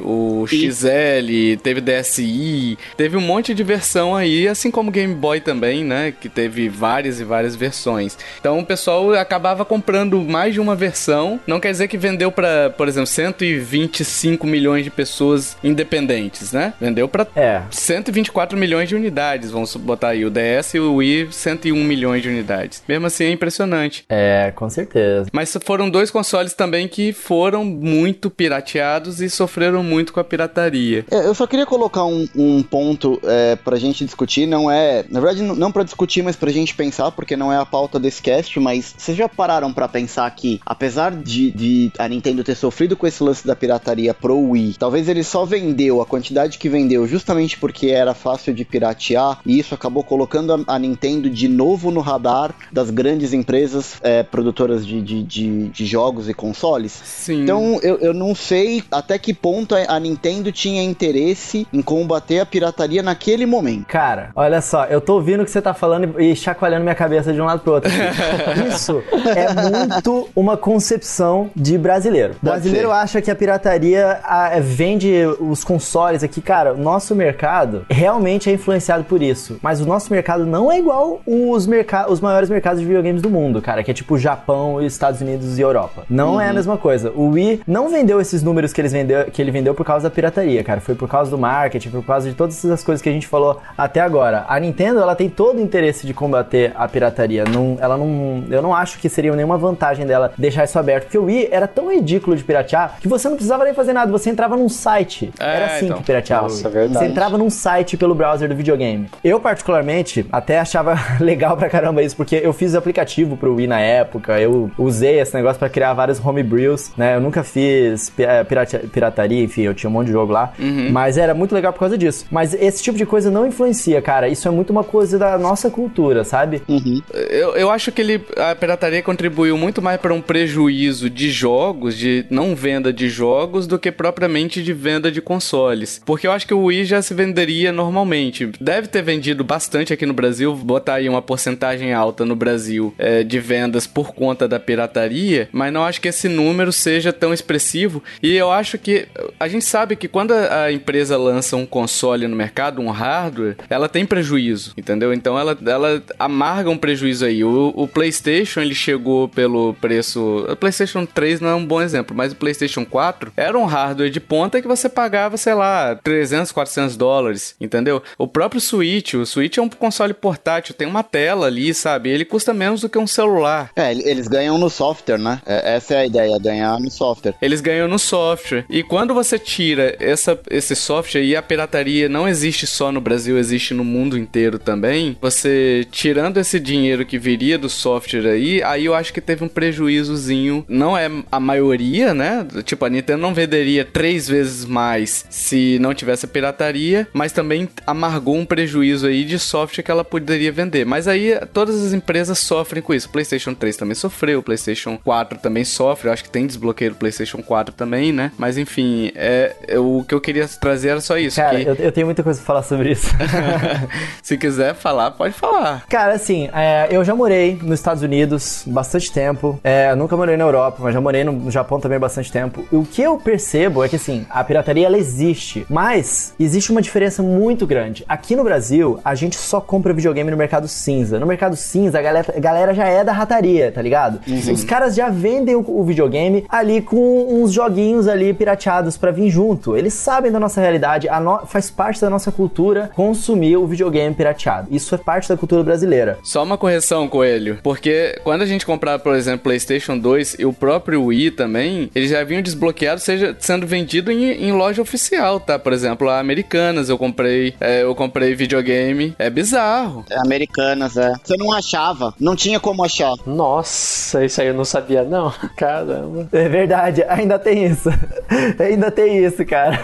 o XL, teve DSi, teve um monte de versão aí, assim como o Game Boy também, né? Que teve várias e várias versões. Então o pessoal acabava comprando mais de uma versão. Não quer dizer que vendeu pra, por exemplo, 125 milhões de pessoas independentes, né? Vendeu pra
É.
124 milhões de unidades, vamos botar aí. O DS e o Wii, 101 milhões de unidades. Mesmo assim, é impressionante.
É, com certeza.
Mas foram dois consoles também que foram muito pirateados e sofreram muito com a pirataria.
É, eu só queria colocar um, um ponto é, pra gente discutir, não é. Na verdade, não pra discutir, mas pra gente pensar, porque não é a pauta desse cast, mas vocês já pararam pra pensar que, apesar de, de a Nintendo ter sofrido com esse lance da pirataria pro Wii, talvez ele só vendeu a quantidade que vendeu justamente porque era fácil de piratear, e isso acabou colocando a, a Nintendo de novo no radar das grandes empresas é, produtoras de, de, de, de jogos e consoles.
Sim.
Então, eu, eu não sei até que ponto a Nintendo tinha interesse em combater a pirataria naquele momento.
Cara, olha só, eu tô ouvindo o que você tá falando e chacoalhando minha cabeça de um lado pro outro. [laughs] Isso é muito uma concepção de brasileiro. brasileiro
ser.
acha que a pirataria ah, vende os consoles aqui. Cara, o nosso mercado realmente é influenciado por isso. Mas o nosso mercado não é igual os, merca os maiores mercados de videogames do mundo, cara, que é tipo Japão, Estados Unidos e Europa. Não é a mesma coisa. O Wii não vendeu esses números que, eles vendeu, que ele vendeu por causa da pirataria, cara. Foi por causa do marketing, foi por causa de todas essas coisas que a gente falou até agora. A Nintendo, ela tem todo o interesse de combater a pirataria. Não, ela não, eu não acho que seria nenhuma vantagem dela deixar isso aberto, porque o Wii era tão ridículo de piratear que você não precisava nem fazer nada, você entrava num site.
É,
era assim
então.
que pirateava.
Nossa,
Wii.
verdade.
Você entrava num site pelo browser do videogame. Eu, particularmente, até achava [laughs] legal pra caramba isso, porque eu fiz o aplicativo pro Wii na época, eu usei esse negócio pra criar vários homebrews, né? Eu nunca fiz eh, pirata- pirataria, enfim, eu tinha um monte de jogo lá. Uhum. Mas era muito legal por causa disso. Mas esse tipo de coisa não influencia, cara. Isso é muito uma coisa da nossa cultura, sabe?
Uhum. Eu, eu acho que ele, a pirataria contribuiu muito mais para um prejuízo de jogos, de não venda de jogos, do que propriamente de venda de consoles. Porque eu acho que o Wii já se venderia normalmente. Deve ter vendido bastante aqui no Brasil, botar aí uma porcentagem alta no Brasil é, de vendas por conta da pirataria, mas não acho que esse número seja tão expressivo. E eu acho que a gente sabe que quando a empresa lança um console no mercado, um hardware, ela tem prejuízo, entendeu? Então ela, ela amarga um prejuízo aí. O, o PlayStation ele chegou pelo preço. O PlayStation 3 não é um bom exemplo, mas o PlayStation 4 era um hardware de ponta que você pagava, sei lá, 300, 400 dólares, entendeu? O próprio Switch, o Switch é um console portátil, tem uma tela ali, sabe? Ele custa menos do que um celular.
É, eles ganham no software, né? É, essa é a ideia, ganhar no software.
Eles ganham no software. E quando você tira essa, esse software e a pirataria não existe só no Brasil, existe no mundo inteiro também, você tirando esse dinheiro que viria do software aí, aí eu acho que teve um prejuízozinho. Não é a maioria, né? Tipo, a Nintendo não venderia três vezes mais se não tivesse a pirataria, mas também amargou um prejuízo aí de software que ela poderia vender. Mas aí todas as empresas sofrem com isso. O PlayStation 3 também sofreu, o PlayStation 4 também sofre. Eu acho que tem desbloqueio do PlayStation 4 também, né? Mas enfim, é, é o que eu queria trazer era só isso.
Cara,
que...
eu, eu, tenho muita coisa pra falar sobre isso. [laughs] [laughs]
Se quiser falar, pode falar.
Cara, assim, é, eu já morei nos Estados Unidos bastante tempo. É, nunca morei na Europa, mas já morei no Japão também bastante tempo. E o que eu percebo é que, assim, a pirataria ela existe, mas existe uma diferença muito grande. Aqui no Brasil, a gente só compra videogame no mercado cinza. No mercado cinza, a galera, a galera já é da rataria, tá ligado? Uhum. Os caras já vendem o, o, videogame ali com uns joguinhos ali pirateados para vir junto. Eles sabem da nossa realidade, no... faz parte da nossa cultura consumir o videogame pirateado. Isso é parte da cultura brasileira.
Só uma correção, Coelho, porque quando a gente comprava, por exemplo, PlayStation 2 e o próprio Wii também, eles já vinham desbloqueados, seja sendo vendido em, em loja oficial, tá? Por exemplo, a Americanas eu comprei, é, eu comprei videogame, é bizarro.
É, Americanas, é. Você não achava, não tinha como achar.
Nossa, isso aí eu não sabia não. [laughs] Caramba.
É verdade, ainda tem isso. [laughs] ainda tem isso, cara.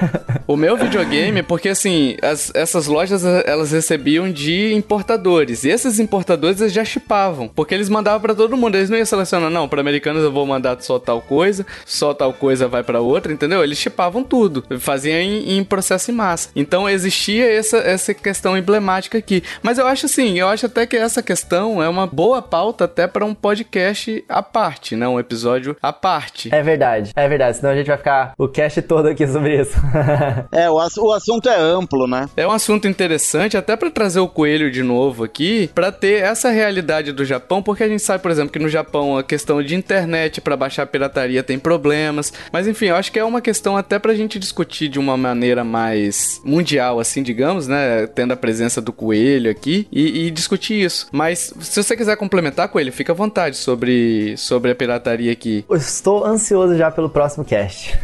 O meu videogame, porque assim, as, essas lojas elas recebiam de importadores. E esses importadores eles já chipavam. Porque eles mandavam para todo mundo. Eles não iam selecionar, não, para americanos eu vou mandar só tal coisa, só tal coisa vai para outra, entendeu? Eles chipavam tudo. Faziam em, em, processo em massa. Então existia essa, essa questão emblemática aqui. Mas eu acho assim, eu acho até que essa questão é uma boa pauta até para um podcast à parte, né? Um episódio à parte.
É verdade, é verdade. Senão a gente vai ficar o cast todo aqui sobre isso. [laughs]
é, o, ass o assunto é amplo, né?
É um assunto interessante, até para trazer o coelho de novo aqui, para ter essa realidade do Japão, porque a gente sabe, por exemplo, que no Japão a questão de internet para baixar pirataria tem problemas. Mas enfim, eu acho que é uma questão até pra gente discutir de uma maneira mais mundial, assim, digamos, né? Tendo a presença do coelho aqui e, e discutir isso. Mas se você quiser complementar, coelho, fica à vontade sobre, sobre a pirataria aqui.
Eu estou ansioso já pelo próximo cast.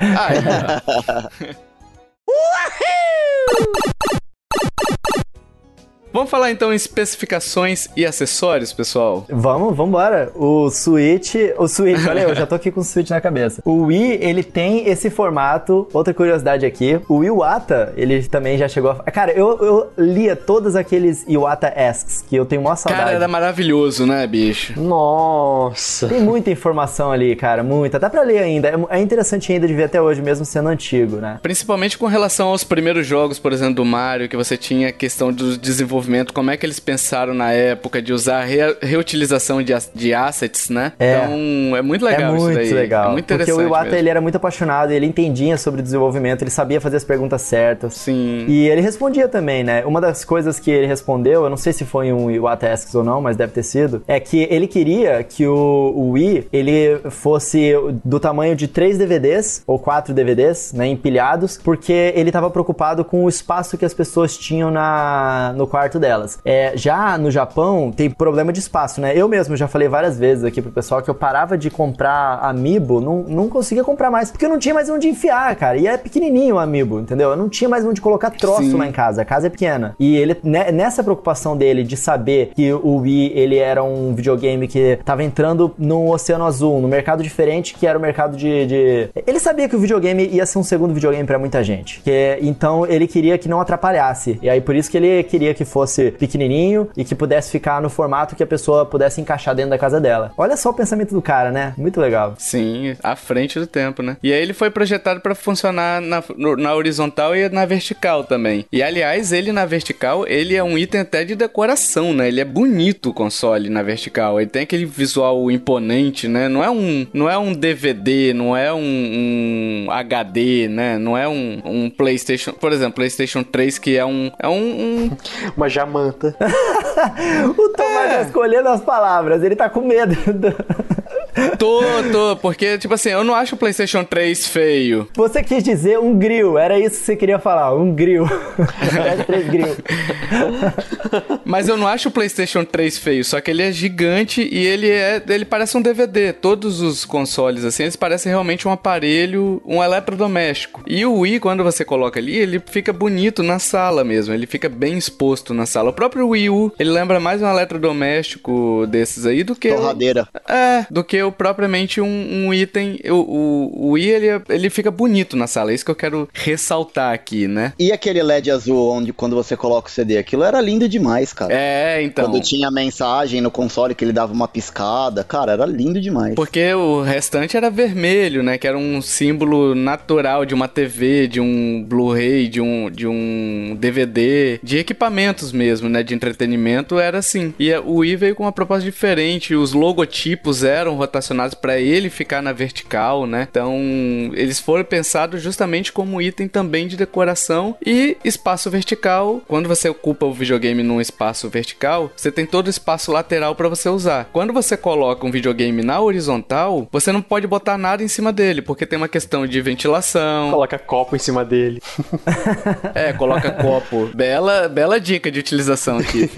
ah, é. [laughs] Woohoo!
Vamos falar então em especificações e acessórios, pessoal?
Vamos, vamos embora. O Switch, o Switch, olha, eu já tô aqui com o Switch na cabeça. O Wii, ele tem esse formato. Outra curiosidade aqui, o Iwata, ele também já chegou a... Cara, eu, eu lia todos aqueles Iwata Asks, que eu tenho maior saudade.
Cara, era maravilhoso, né, bicho?
Nossa.
Tem muita informação ali, cara, muita. Dá pra ler ainda. É, é interessante ainda de ver até hoje, mesmo sendo antigo, né?
Principalmente com relação aos primeiros jogos, por exemplo, do Mario, que você tinha a questão do desenvolvimento desenvolvimento, como é que eles pensaram na época de usar re reutilização de, de assets, né?
É.
Então, é muito legal
é muito
isso daí.
legal.
É muito interessante
Porque o Iwata,
mesmo.
ele era muito apaixonado, ele entendia sobre o desenvolvimento, ele sabia fazer as perguntas certas.
Sim.
E ele respondia também, né? Uma das coisas que ele respondeu, eu não sei se foi um Iwata Asks ou não, mas deve ter sido, é que ele queria que o, o Wii, ele fosse do tamanho de três DVDs, ou quatro DVDs, né, empilhados, porque ele estava preocupado com o espaço que as pessoas tinham na, no quarto quarto delas. É, já no Japão tem problema de espaço, né? Eu mesmo já falei várias vezes aqui pro pessoal que eu parava de comprar amiibo, não, não conseguia comprar mais, porque eu não tinha mais onde enfiar, cara. E é pequenininho o amiibo, entendeu? Eu não tinha mais onde colocar troço Sim. lá em casa. A casa é pequena. E ele, né, nessa preocupação dele de saber que o Wii, ele era um videogame que tava entrando no oceano azul, no mercado diferente, que era o mercado de, de... Ele sabia que o videogame ia ser um segundo videogame para muita gente. Que, então ele queria que não atrapalhasse. E aí por isso que ele queria que fosse pequenininho e que pudesse ficar no formato que a pessoa pudesse encaixar dentro da casa dela. Olha só o pensamento do cara, né? Muito legal.
Sim, à frente do tempo, né? E aí ele foi projetado para funcionar na, na horizontal e na vertical também. E aliás, ele na vertical, ele é um item até de decoração, né? Ele é bonito o console na vertical. Ele tem aquele visual imponente, né? Não é um, não é um DVD, não é um, um HD, né? Não é um, um PlayStation, por exemplo, PlayStation 3 que é um é um, um... [laughs]
uma jamanta. [laughs]
o Tomás é. tá escolhendo as palavras, ele tá com medo. Do...
Tô, tô, porque, tipo assim, eu não acho o PlayStation 3 feio.
Você quis dizer um grill, era isso que você queria falar, um grill. [laughs] PS3 grill.
Mas eu não acho o PlayStation 3 feio, só que ele é gigante e ele é, ele parece um DVD. Todos os consoles, assim, eles parecem realmente um aparelho, um eletrodoméstico. E o Wii, quando você coloca ali, ele fica bonito na sala mesmo, ele fica bem exposto na sala. O próprio Wii U, ele lembra mais um eletrodoméstico desses aí do que...
Torradeira.
É, do que o, propriamente um, um item. O, o, o Wii, ele, ele fica bonito na sala. É isso que eu quero ressaltar aqui, né?
E aquele LED azul onde quando você coloca o CD, aquilo era lindo demais, cara.
É, então.
Quando tinha mensagem no console que ele dava uma piscada, cara, era lindo demais.
Porque o restante era vermelho, né? Que era um símbolo natural de uma TV, de um Blu-ray, de um, de um DVD, de equipamentos mesmo, né? De entretenimento, era assim. E o Wii veio com uma proposta diferente. Os logotipos eram rotacionados para ele ficar na vertical, né? Então, eles foram pensados justamente como item também de decoração e espaço vertical. Quando você ocupa o videogame num espaço vertical, você tem todo o espaço lateral para você usar. Quando você coloca um videogame na horizontal, você não pode botar nada em cima dele, porque tem uma questão de ventilação.
Coloca copo em cima dele. [laughs]
é, coloca copo. Bela, bela dica de utilização aqui.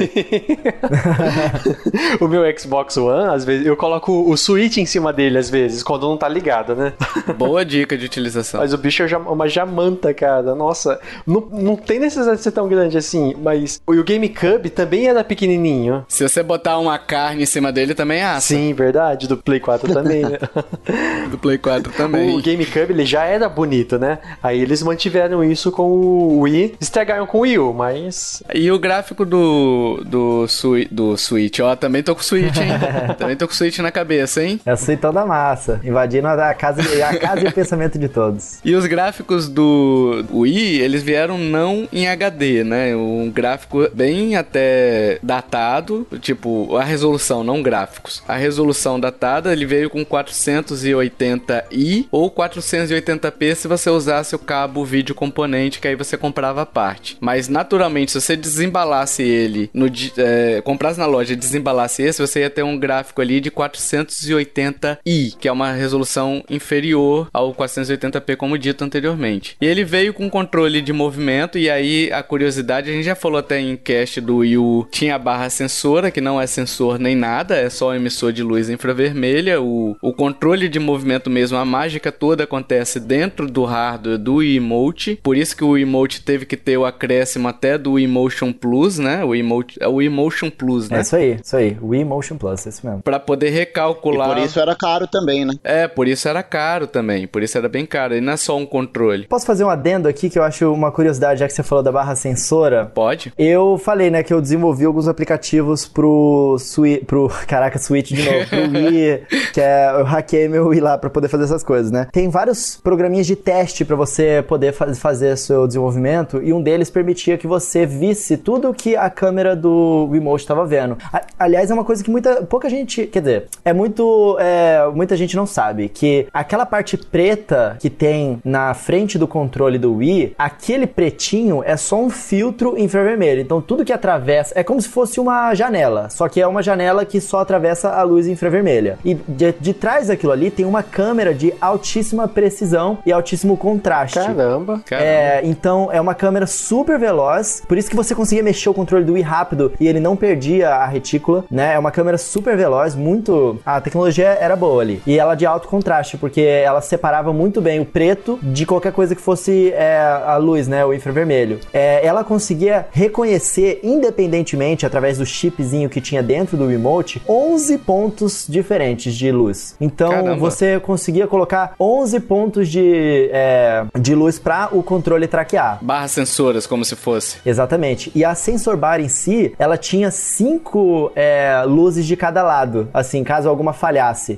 [laughs]
o meu Xbox One, às vezes, eu coloco o Switch em cima dele, às vezes, quando não tá ligado, né? [laughs]
Boa dica de utilização.
Mas o bicho é uma jamanta, cara. Nossa, não, não tem necessidade de ser tão grande assim, mas o GameCube também era pequenininho.
Se você botar uma carne em cima dele, também é assa.
Sim, verdade. Do Play 4 também, né? [laughs] [laughs]
do Play 4 também.
O GameCube, ele já era bonito, né? Aí eles mantiveram isso com o Wii. Estragaram com o Wii U, mas...
E o gráfico do, do, do Switch, ó, também tô com o Switch, hein? também tô com o Switch na cabeça, hein?
Eu sei toda massa. Invadindo a casa, a casa e o pensamento de todos.
E os gráficos do Wii, eles vieram não em HD, né? Um gráfico bem até datado, tipo, a resolução, não gráficos. A resolução datada, ele veio com 480i ou 480p se você usasse o cabo vídeo componente, que aí você comprava a parte. Mas, naturalmente, se você desembalasse ele, no, é, comprasse na loja e desembalasse esse, você ia ter um gráfico ali de 400 480i, que é uma resolução inferior ao 480p, como dito anteriormente. E ele veio com controle de movimento, e aí a curiosidade, a gente já falou até em cast do Wii U, tinha a barra sensora, que não é sensor nem nada, é só emissor de luz infravermelha. O, o controle de movimento mesmo, a mágica toda acontece dentro do hardware do Emote, por isso que o Emote teve que ter o acréscimo até do Emotion Plus, né? O Emote, é o Emotion Plus, né?
É isso aí, isso aí, o Emotion Plus, é isso mesmo.
Para poder recalcular
por isso era caro também, né?
É, por isso era caro também. Por isso era bem caro. E não é só um controle.
Posso fazer um adendo aqui que eu acho uma curiosidade, já que você falou da barra sensora?
Pode.
Eu falei, né, que eu desenvolvi alguns aplicativos pro Switch. Pro. [laughs] Caraca, Switch de novo. Pro [laughs] Wii. que é. Eu hackei meu Wii lá pra poder fazer essas coisas, né? Tem vários programinhas de teste para você poder faz, fazer seu desenvolvimento. E um deles permitia que você visse tudo que a câmera do Wiimote estava vendo. aliás, é uma coisa que muita. pouca gente. Quer dizer, é muito é, muita gente não sabe, que aquela parte preta que tem na frente do controle do Wii, aquele pretinho é só um filtro infravermelho. Então tudo que atravessa é como se fosse uma janela, só que é uma janela que só atravessa a luz infravermelha. E de, de trás daquilo ali tem uma câmera de altíssima precisão e altíssimo contraste.
Caramba.
É, então é uma câmera super veloz, por isso que você conseguia mexer o controle do Wii rápido e ele não perdia a retícula, né? É uma câmera super veloz, muito. A tecnologia era boa ali. E ela de alto contraste, porque ela separava muito bem o preto de qualquer coisa que fosse é, a luz, né? O infravermelho. É, ela conseguia reconhecer independentemente, através do chipzinho que tinha dentro do remote, 11 pontos diferentes de luz. Então
Caramba.
você conseguia colocar 11 pontos de, é, de luz para o controle traquear.
Barras sensoras, como se fosse.
Exatamente. E a sensor bar em si, ela tinha cinco é, luzes de cada lado, assim, caso alguma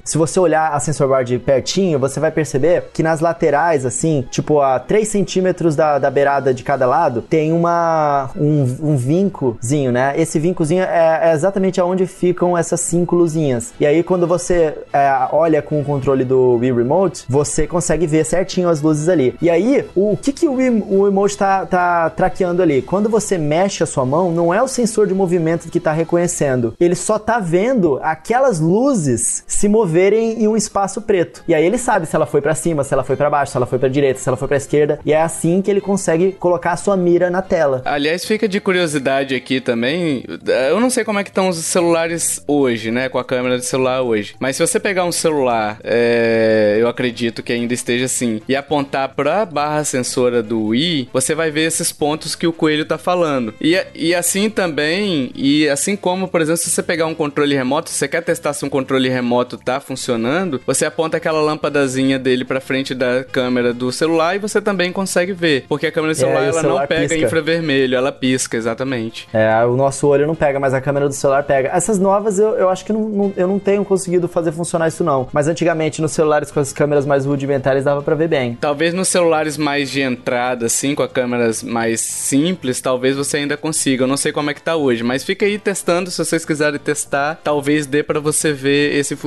Se você olhar a sensor bar de pertinho, você vai perceber que nas laterais, assim, tipo a 3 centímetros da, da beirada de cada lado, tem uma um, um vincozinho, né? Esse vincozinho é, é exatamente aonde ficam essas cinco luzinhas. E aí, quando você é, olha com o controle do Wii Remote, você consegue ver certinho as luzes ali. E aí, o, o que, que o, Wii, o Remote tá, tá traqueando ali? Quando você mexe a sua mão, não é o sensor de movimento que tá reconhecendo. Ele só tá vendo aquelas luzes se moverem em um espaço preto. E aí ele sabe se ela foi para cima, se ela foi para baixo, se ela foi para direita, se ela foi para esquerda. E é assim que ele consegue colocar a sua mira na tela.
Aliás, fica de curiosidade aqui também. Eu não sei como é que estão os celulares hoje, né? Com a câmera de celular hoje. Mas se você pegar um celular, é, eu acredito que ainda esteja assim, e apontar pra barra sensora do Wii, você vai ver esses pontos que o coelho tá falando. E, e assim também, e assim como, por exemplo, se você pegar um controle remoto, você quer testar se um controle remoto tá funcionando, você aponta aquela lâmpadazinha dele pra frente da câmera do celular e você também consegue ver. Porque a câmera do
É,
celular,
o
ela
celular
não pega
pisca.
infravermelho, ela pisca, exatamente.
É, o nosso olho não pega, mas a câmera do celular pega. Essas novas eu, eu acho que não, não- eu não tenho conseguido fazer funcionar isso não. Mas antigamente nos celulares com as câmeras mais rudimentares dava pra ver bem.
Talvez nos celulares mais de entrada, assim, com as câmeras mais simples, talvez você ainda consiga. Eu não sei como é que tá hoje, mas fica aí testando, se vocês quiserem testar, talvez dê pra você ver esse funcionamento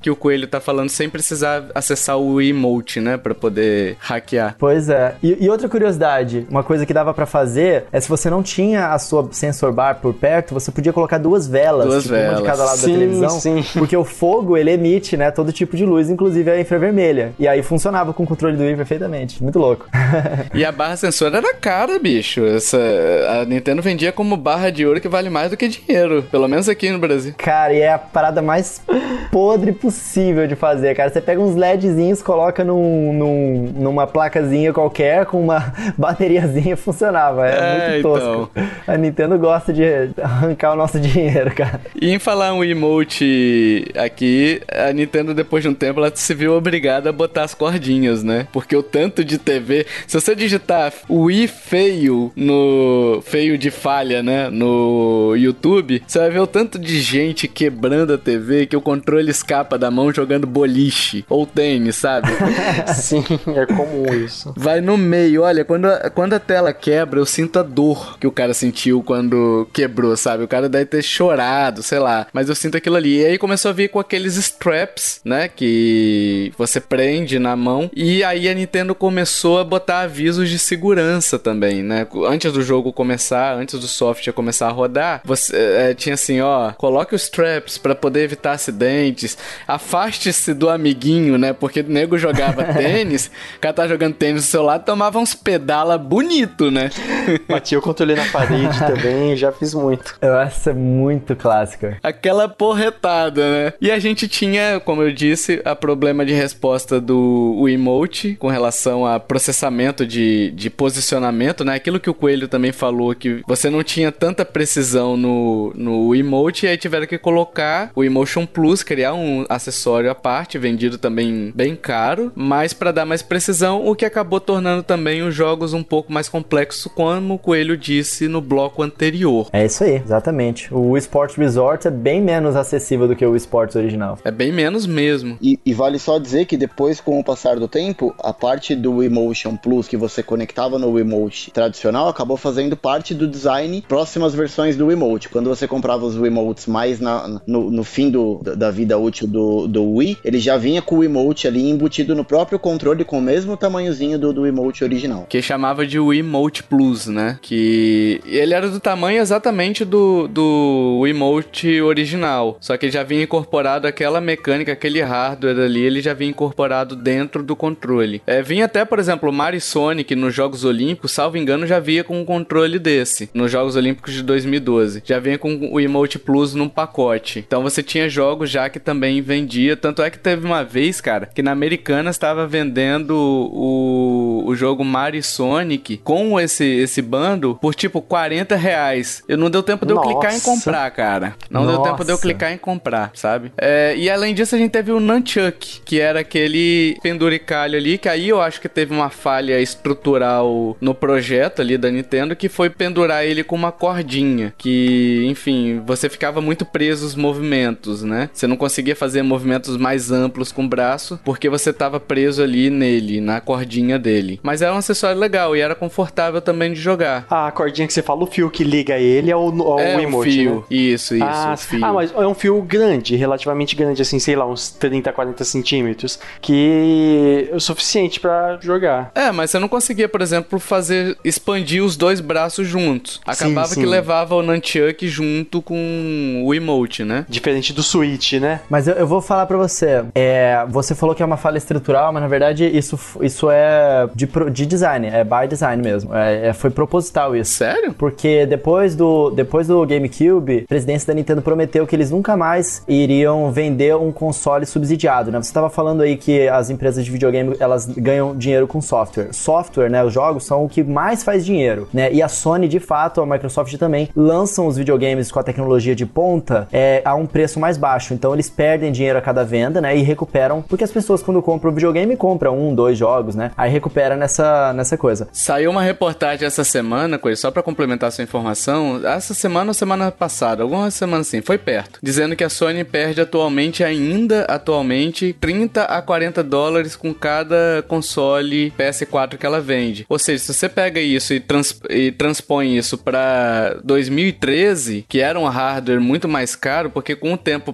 que o Coelho tá falando sem precisar acessar o emote, né, Pra poder hackear.
Pois é. E, e outra curiosidade, uma coisa que dava pra fazer é se você não tinha a sua sensor bar por perto, você podia colocar duas velas,
Duas
tipo, uma
velas.
de cada lado
Sim,
da televisão,
sim. [laughs]
porque o fogo ele emite, né, todo tipo de luz, inclusive a infravermelha. E aí funcionava com o controle do Wii perfeitamente. Muito louco. [laughs]
E a barra sensora era cara, bicho. Essa, a Nintendo vendia como barra de ouro que vale mais do que dinheiro, pelo menos aqui no Brasil.
Cara, e é a parada mais podre possível de fazer, cara. Você pega uns LEDzinhos, coloca num, num- numa placazinha qualquer, com uma [laughs] bateriazinha funcionava. É,
É,
muito tosco. A Nintendo gosta de arrancar o nosso [laughs] dinheiro, cara.
E em falar um emote aqui, a Nintendo, depois de um tempo, ela se viu obrigada a botar as cordinhas, né? Porque o tanto de TV. Se você digitar Wii feio no. feio de falha, né? No YouTube, você vai ver o tanto de gente quebrando a TV que o controle escapa da mão jogando boliche ou tênis, sabe? [laughs]
Sim, é comum isso.
Vai no meio. Olha, quando a, quando a tela quebra, eu sinto a dor que o cara sentiu quando quebrou, sabe? O cara deve ter chorado, sei lá. Mas eu sinto aquilo ali. E aí começou a vir com aqueles straps, né? Que você prende na mão. E aí a Nintendo começou a botar avisos de segurança também, né? Antes do jogo começar, antes do software começar a rodar, você é, tinha assim, ó, coloque os straps pra poder evitar acidentes. Afaste-se do amiguinho, né? Porque o nego jogava [laughs] tênis, o cara tá jogando tênis no celular, tomava uns pedala bonito, né? [laughs]
Bati o controle na parede [laughs] também, já fiz muito.
Essa é muito clássica.
Aquela porretada, né? E a gente tinha, como eu disse, a problema de resposta do o emote com relação a processamento de, de posicionamento, né? Aquilo que o Coelho também falou, que você não tinha tanta precisão no, no emote, e aí tiveram que colocar o Emotion Plus, criar um acessório à parte, vendido também bem caro, mas para dar mais precisão, o que acabou tornando também os jogos um pouco mais complexos, como o Coelho disse no bloco anterior.
É isso aí, exatamente. O Sports Resort é bem menos acessível do que o Sports original.
É bem menos mesmo.
E, e vale só dizer que depois, com o passar do tempo, a parte do Emotion Plus que você conectava no Emote tradicional acabou fazendo parte do design próximas versões do Emote. Quando você comprava os Emotes mais na- no, no fim do- da, da vida útil do, do Wii, ele já vinha com o emote ali embutido no próprio controle com o mesmo tamanhozinho do, do emote original.
Que chamava de Wii Emote Plus, né? Que ele era do tamanho exatamente do, do emote original. Só que já vinha incorporado aquela mecânica, aquele hardware ali, ele já vinha incorporado dentro do controle. É, vinha até, por exemplo, Mario Sonic nos Jogos Olímpicos, salvo engano, já vinha com um controle desse. Nos Jogos Olímpicos de 2012. Já vinha com o Emote Plus num pacote. Então você tinha jogos já que também vendia. Tanto é que teve uma vez, cara, que na Americana estava vendendo o, o jogo Mario Sonic com esse, esse bando por tipo 40 reais. Eu não deu tempo de eu clicar em comprar, cara. Não Nossa. deu tempo de eu clicar em comprar, sabe? É, e além disso, a gente teve o Nunchuck, que era aquele penduricalho ali, que aí eu acho que teve uma falha estrutural no projeto ali da Nintendo, que foi pendurar ele com uma cordinha. Que, enfim, você ficava muito preso aos movimentos, né? Você não conseguia fazer movimentos mais amplos com o braço, porque você tava preso ali nele, na cordinha dele. Mas era um acessório legal e era confortável também de jogar.
Ah, a cordinha que você fala, o fio que liga ele ao, ao
é,
emote,
um fio.
Né?
Isso, isso.
Ah, ah, mas é um fio grande, relativamente grande, assim, sei lá, uns 30, 40 centímetros, que é o suficiente para jogar.
É, mas você não conseguia, por exemplo, fazer expandir os dois braços juntos. Acabava sim, sim. que levava o Nunchuck junto com o emote, né?
Diferente do Switch, né?
Mas eu, eu vou falar para você, é, você falou que é uma falha estrutural, mas na verdade isso, isso é de, de design, é by design mesmo. É, é, foi proposital isso.
Sério?
Porque depois do, depois do GameCube, a presidência da Nintendo prometeu que eles nunca mais iriam vender um console subsidiado, né? Você estava falando aí que as empresas de videogame, elas ganham dinheiro com software. Software, né, os jogos são o que mais faz dinheiro, né? E a Sony, de fato, a Microsoft também, lançam os videogames com a tecnologia de ponta é, a um preço mais baixo. Então eles perdem dinheiro a cada venda, né? E recuperam, porque as pessoas quando compram o videogame compram um, dois jogos, né? Aí recupera nessa, nessa coisa.
Saiu uma reportagem essa semana, coisa, só para complementar sua informação, essa semana ou semana passada, algumas semanas assim, foi perto, dizendo que a Sony perde atualmente, ainda atualmente, 30 a 40 dólares com cada console PS4 que ela vende. Ou seja, se você pega isso e, trans, e transpõe isso para 2013, que era um hardware muito mais caro, porque com o tempo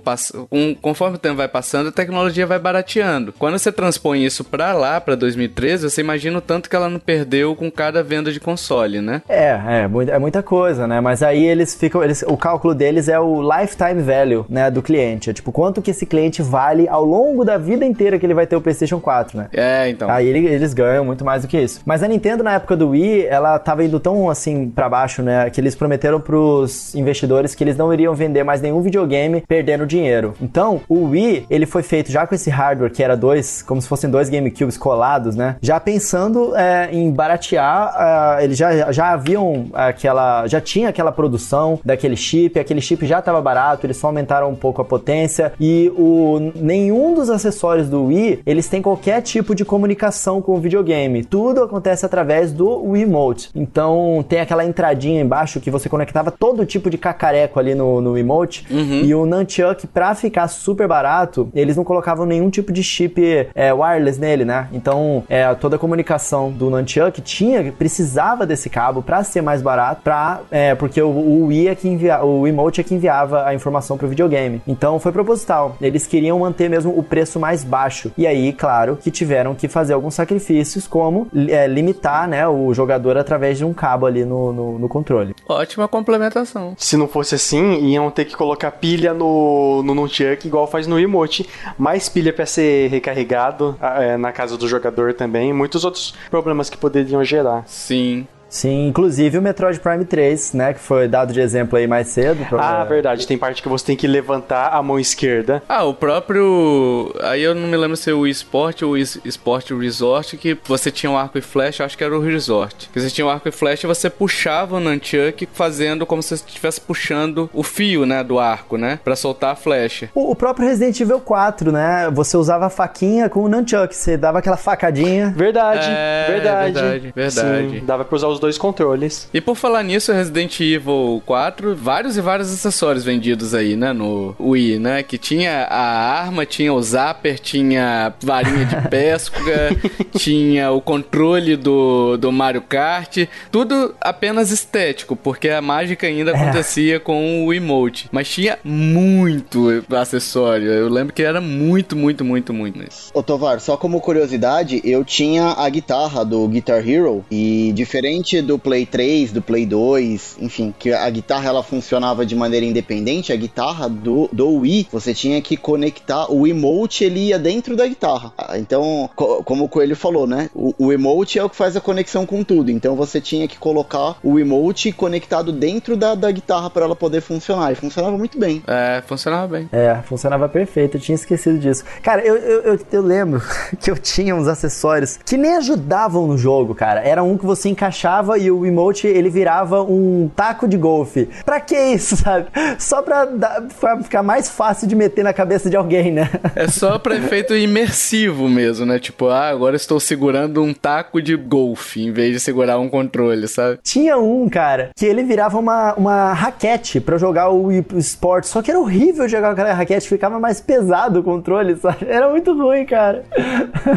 com, conforme o tempo vai passando, a tecnologia vai barateando. Quando você transpõe isso para lá, para 2013, você imagina o tanto que ela não perdeu com cada venda de console, né?
É, é, é muita coisa, né? Mas aí eles ficam, eles, o cálculo deles é o lifetime value, né, do cliente. É tipo, quanto que esse cliente vale ao longo da vida inteira que ele vai ter o PlayStation 4, né?
É, então.
Aí eles ganham muito mais do que isso. Mas a Nintendo, na época do Wii, ela tava indo tão assim para baixo, né, que eles prometeram pros investidores que eles não iriam vender mais nenhum videogame perdendo dinheiro. Então, o Wii, ele foi feito já com esse hardware que era dois, como se fossem dois GameCubes colados, né? Já pensando é, em baratear, uh, eles já, já haviam aquela, já tinha aquela produção daquele chip, aquele chip já estava barato, eles só aumentaram um pouco a potência e o nenhum dos acessórios do Wii, eles têm qualquer tipo de comunicação com o videogame. Tudo acontece através do Wiimote. Então, tem aquela entradinha embaixo que você conectava todo tipo de cacareco ali no, no Wiimote uhum. e o Nunchuck para ficar super barato, eles não colocavam nenhum tipo de chip é, wireless nele, né? Então, é, toda a comunicação do Nunchuck tinha, precisava desse cabo para ser mais barato, pra, é, porque o, o Wii é que envia, o Emote é que enviava a informação pro videogame. Então, foi proposital. Eles queriam manter mesmo o preço mais baixo. E aí, claro, que tiveram que fazer alguns sacrifícios, como é, limitar, né, o jogador através de um cabo ali no, no, no controle.
Ótima complementação.
Se não fosse assim, iam ter que colocar pilha no, no Nunchuck, igual faz no emote. Mais pilha para ser recarregado é, na casa do jogador também. Muitos outros problemas que poderiam gerar.
Sim.
Sim, inclusive o Metroid Prime 3, né, que foi dado de exemplo aí mais cedo.
Ah, verdade, tem parte que você tem que levantar a mão esquerda.
Ah, o próprio... Aí eu não me lembro se é o esporte ou o esporte resort, que você tinha um arco e flecha, acho que era o resort. Que você tinha um arco e flecha e você puxava o Nunchuck fazendo como se você estivesse puxando o fio, né, do arco, né, pra soltar a flecha.
O, o próprio Resident Evil 4, né, você usava a faquinha com o Nunchuck, você dava aquela facadinha.
Verdade,
é,
verdade.
Verdade, verdade.
Sim, dava pra usar os dois dois controles.
E por falar nisso, Resident Evil 4, vários e vários acessórios vendidos aí, né, no Wii, né? Que tinha a arma, tinha o zapper, tinha varinha de [laughs] pesca, tinha o controle do, do Mario Kart, tudo apenas estético, porque a mágica ainda
É.
acontecia com o emote. Mas tinha muito acessório. Eu lembro que era muito, muito, muito, muito.
Ô Tovar, só como curiosidade, eu tinha a guitarra do Guitar Hero e diferente do Play 3, do Play 2, enfim, que a guitarra ela funcionava de maneira independente, a guitarra do, do Wii, você tinha que conectar, o emote ele ia dentro da guitarra. Então, co- como o Coelho falou, né, o, o emote é o que faz a conexão com tudo, então você tinha que colocar o emote conectado dentro da, da guitarra para ela poder funcionar, e funcionava muito bem.
É, funcionava bem.
É, funcionava perfeito, eu tinha esquecido disso. Cara, eu, eu, eu, eu lembro [laughs] que eu tinha uns acessórios que nem ajudavam no jogo, cara. Era um que você encaixava e o emote ele virava um taco de golfe. Pra que isso, [laughs] sabe? Só pra, dar- pra ficar mais fácil de meter na cabeça de alguém, né?
É só pra [laughs] efeito imersivo mesmo, né? Tipo, ah, agora estou segurando um taco de golfe em vez de segurar um controle, sabe?
Tinha um, cara, que ele virava uma, uma raquete pra jogar o Wii Sports. Só que era horrível jogar aquela raquete, ficava mais pesado o controle, sabe? [laughs] Era muito ruim, cara.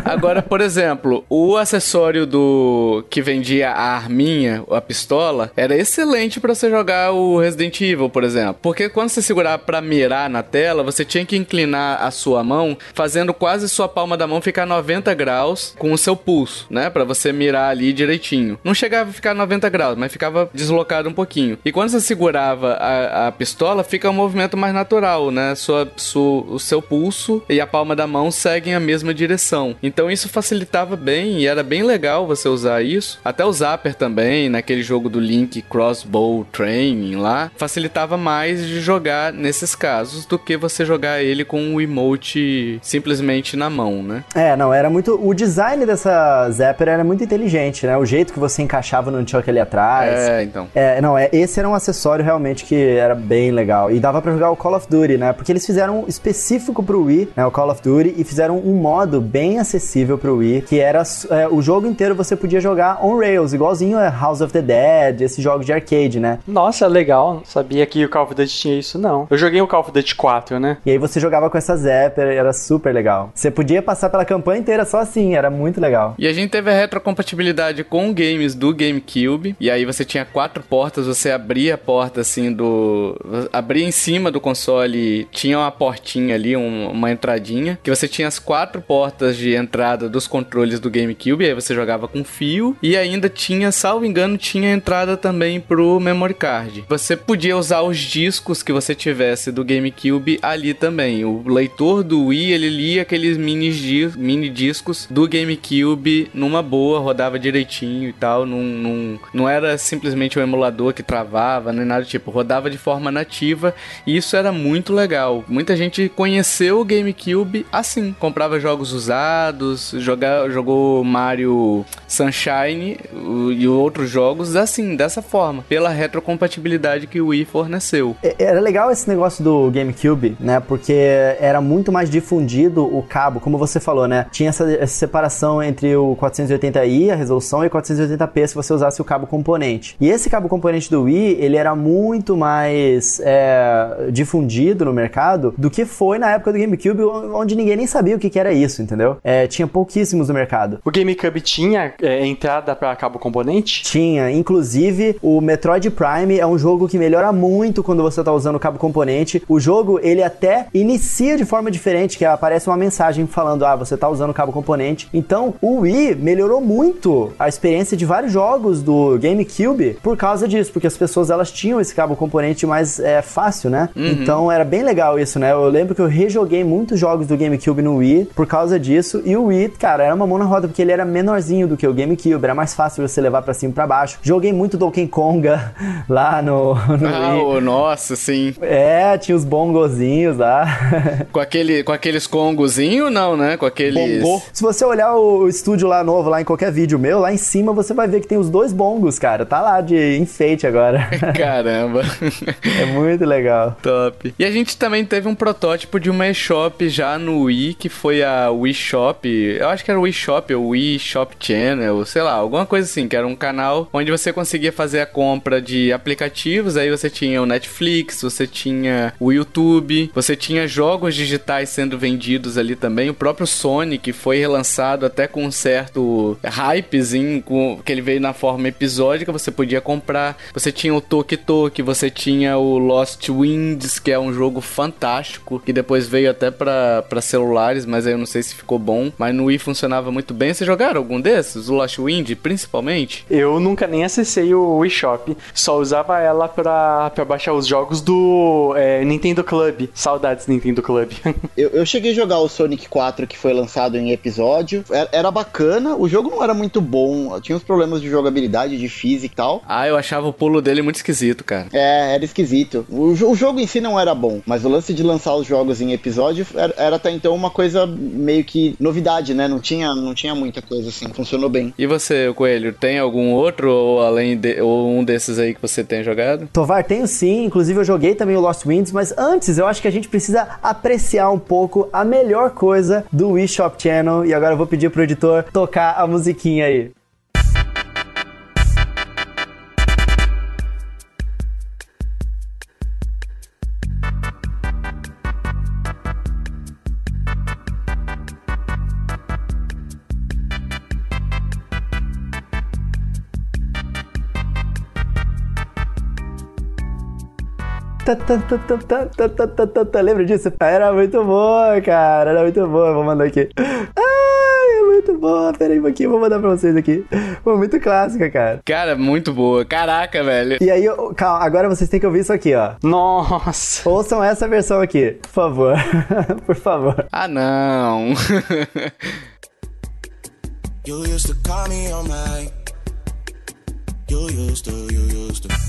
Agora, por exemplo, o acessório do que vendia a arminha, a pistola, era excelente pra você jogar o Resident Evil, por exemplo. Porque quando você segurava pra mirar na tela, você tinha que inclinar a sua mão, fazendo quase sua palma da mão ficar 90 graus com o seu pulso, né? Pra você mirar ali direitinho. Não chegava a ficar 90 graus, mas ficava deslocado um pouquinho. E quando você segurava a, a pistola, fica um movimento mais natural, né? Sua, su- o seu pulso e a palma da mão seguem a mesma direção. Então isso facilitava bem e era bem legal você usar isso. Até o Zapper também, naquele jogo do Link Crossbow Training lá, facilitava mais de jogar nesses casos do que você jogar ele com o emote simplesmente na mão, né?
É, não, era muito. O design dessa Zapper era muito inteligente, né? O jeito que você encaixava no chuck ali atrás.
É, então.
É, não, é, esse era um acessório realmente que era bem legal. E dava pra jogar o Call of Duty, né? Porque eles fizeram específico pro Wii, né? O Call of Duty, e fizeram um modo bem acessível pro Wii, que era é, o jogo inteiro você podia jogar on rails, igualzinho a House of the Dead, esses jogos de arcade, né?
Nossa, legal. Não sabia que o Call of Duty tinha isso, não. Eu joguei o Call of Duty 4, né?
E aí você jogava com essa Zapper, era super legal. Você podia passar pela campanha inteira só assim, era muito legal.
E a gente teve a retrocompatibilidade com games do GameCube. E aí você tinha quatro portas, você abria a porta assim do. Abria em cima do console, tinha uma portinha ali, um- uma entradinha. Que você tinha as quatro portas de entrada dos controles do GameCube. E aí você jogava com fio. E ainda tinha, salvo engano, tinha entrada também pro memory card. Você podia usar os discos que você tivesse do GameCube ali também. O leitor do Wii, ele lia aqueles mini, di- mini discos do GameCube numa boa, rodava direitinho e tal. Não, não, não era simplesmente um emulador que travava, nem nada do tipo. Rodava de forma nativa e isso era muito legal. Muita gente conheceu o GameCube assim. Comprava jogos usados, joga, jogou Mario Sunshine o- e outros jogos assim, dessa forma. Pela retrocompatibilidade que o Wii forneceu.
É- Era legal esse negócio do GameCube, né? Porque era muito mais difundido o cabo, como você falou, né? Tinha essa, essa separação entre o 480i, a resolução, e o 480p se você usasse o cabo componente. E esse cabo componente do Wii, ele era muito mais é, difundido no mercado do que foi na época do GameCube, onde ninguém nem sabia o que, que era isso, entendeu? É, tinha pouquíssimos no mercado.
O GameCube tinha é, entrada para cabo componente?
Tinha, inclusive o Metroid Prime é um jogo que melhora muito quando você tá usando o cabo componente. O jogo, ele até inicia de forma diferente, que aparece uma mensagem falando: "Ah, você tá usando o cabo componente". Então, o Wii melhorou muito a experiência de vários jogos do GameCube por causa disso, porque as pessoas elas tinham esse cabo componente mais é, fácil, né? Então, era bem legal isso, né? Eu lembro que eu rejoguei muitos jogos do GameCube no Wii por causa disso, e o Wii, cara, era uma mão na roda porque ele era menorzinho do que o GameCube, era mais fácil você levar pra cima e pra baixo. Joguei muito Donkey Konga [laughs] lá no, no
Ah,
Wii.
ô, nossa, sim.
É, tinha os bongozinhos lá. [laughs]
Com, aquele, com aqueles congozinhos, não, né? Com aqueles.
Bongo.
Se você olhar o estúdio lá novo, lá em qualquer vídeo meu, lá em cima você vai ver que tem os dois bongos, cara. Tá lá de enfeite agora. [laughs]
Caramba.
é muito legal.
Top. E a gente também teve um protótipo de uma eShop já no Wii, que foi a Wii Shop. Eu acho que era o Wii Shop, ou Wii Shop Channel, sei lá, alguma coisa assim, que era um canal onde você conseguia fazer a compra de aplicativos, aí você tinha o Netflix, você tinha o YouTube, você tinha jogos digitais sendo vendidos ali também, o próprio Sonic foi relançado até com um certo hypezinho, com, que ele veio na forma episódica, você podia comprar, você tinha o Toki Toki, você tinha o Lost Winds, que é um jogo fantástico, que depois veio até para celulares, mas aí eu não sei se ficou bom, mas no Wii funcionava muito bem. Vocês jogaram algum desses? O Lost Wind, principalmente?
Eu nunca nem acessei o Wii Shop, só usava ela pra, pra baixar os jogos do é, Nintendo Club. Saudades Nintendo Club. [laughs]
eu, eu cheguei a jogar o Sonic 4 que foi lançado em episódio, era, era bacana, o jogo não era muito bom, tinha uns problemas de jogabilidade, de física e tal.
Ah, eu achava o pulo dele muito esquisito, cara.
É, era esquisito. O, o jogo em si não era bom, mas o lance de lançar os jogos em episódio era, era até então uma coisa meio que novidade, né? Não tinha, não tinha muita coisa assim, funcionou bem.
E você, Coelho, tem algum outro ou além de, ou um desses aí que você tem jogado?
Tovar, tenho sim, inclusive eu joguei também o Lost Winds, mas antes eu acho que a gente precisa apreciar um pouco a melhor coisa do Wii Shop Channel e agora eu vou pedir pro editor tocar a musiquinha aí. Lembra disso? Era muito boa, cara. Era muito boa. Vou mandar aqui. Ai, é muito boa. Pera aí um pouquinho, vou mandar pra vocês aqui. Pô, muito clássica, cara.
Cara, muito boa. Caraca, velho.
E aí, calma, agora vocês têm que ouvir isso aqui, ó.
Nossa.
Ouçam essa versão aqui, por favor. por favor.
Ah, não. you used to call me on my... You used to, you used to...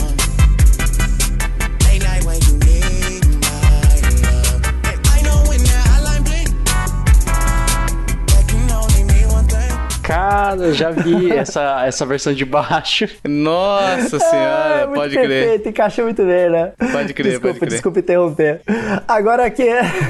Cara, eu já vi [laughs] essa, essa versão de baixo. Nossa senhora, é, pode
perfeito,
crer.
Perfeito, encaixou muito bem, né?
Pode crer,
desculpa,
pode crer.
Desculpa interromper. Agora aqui,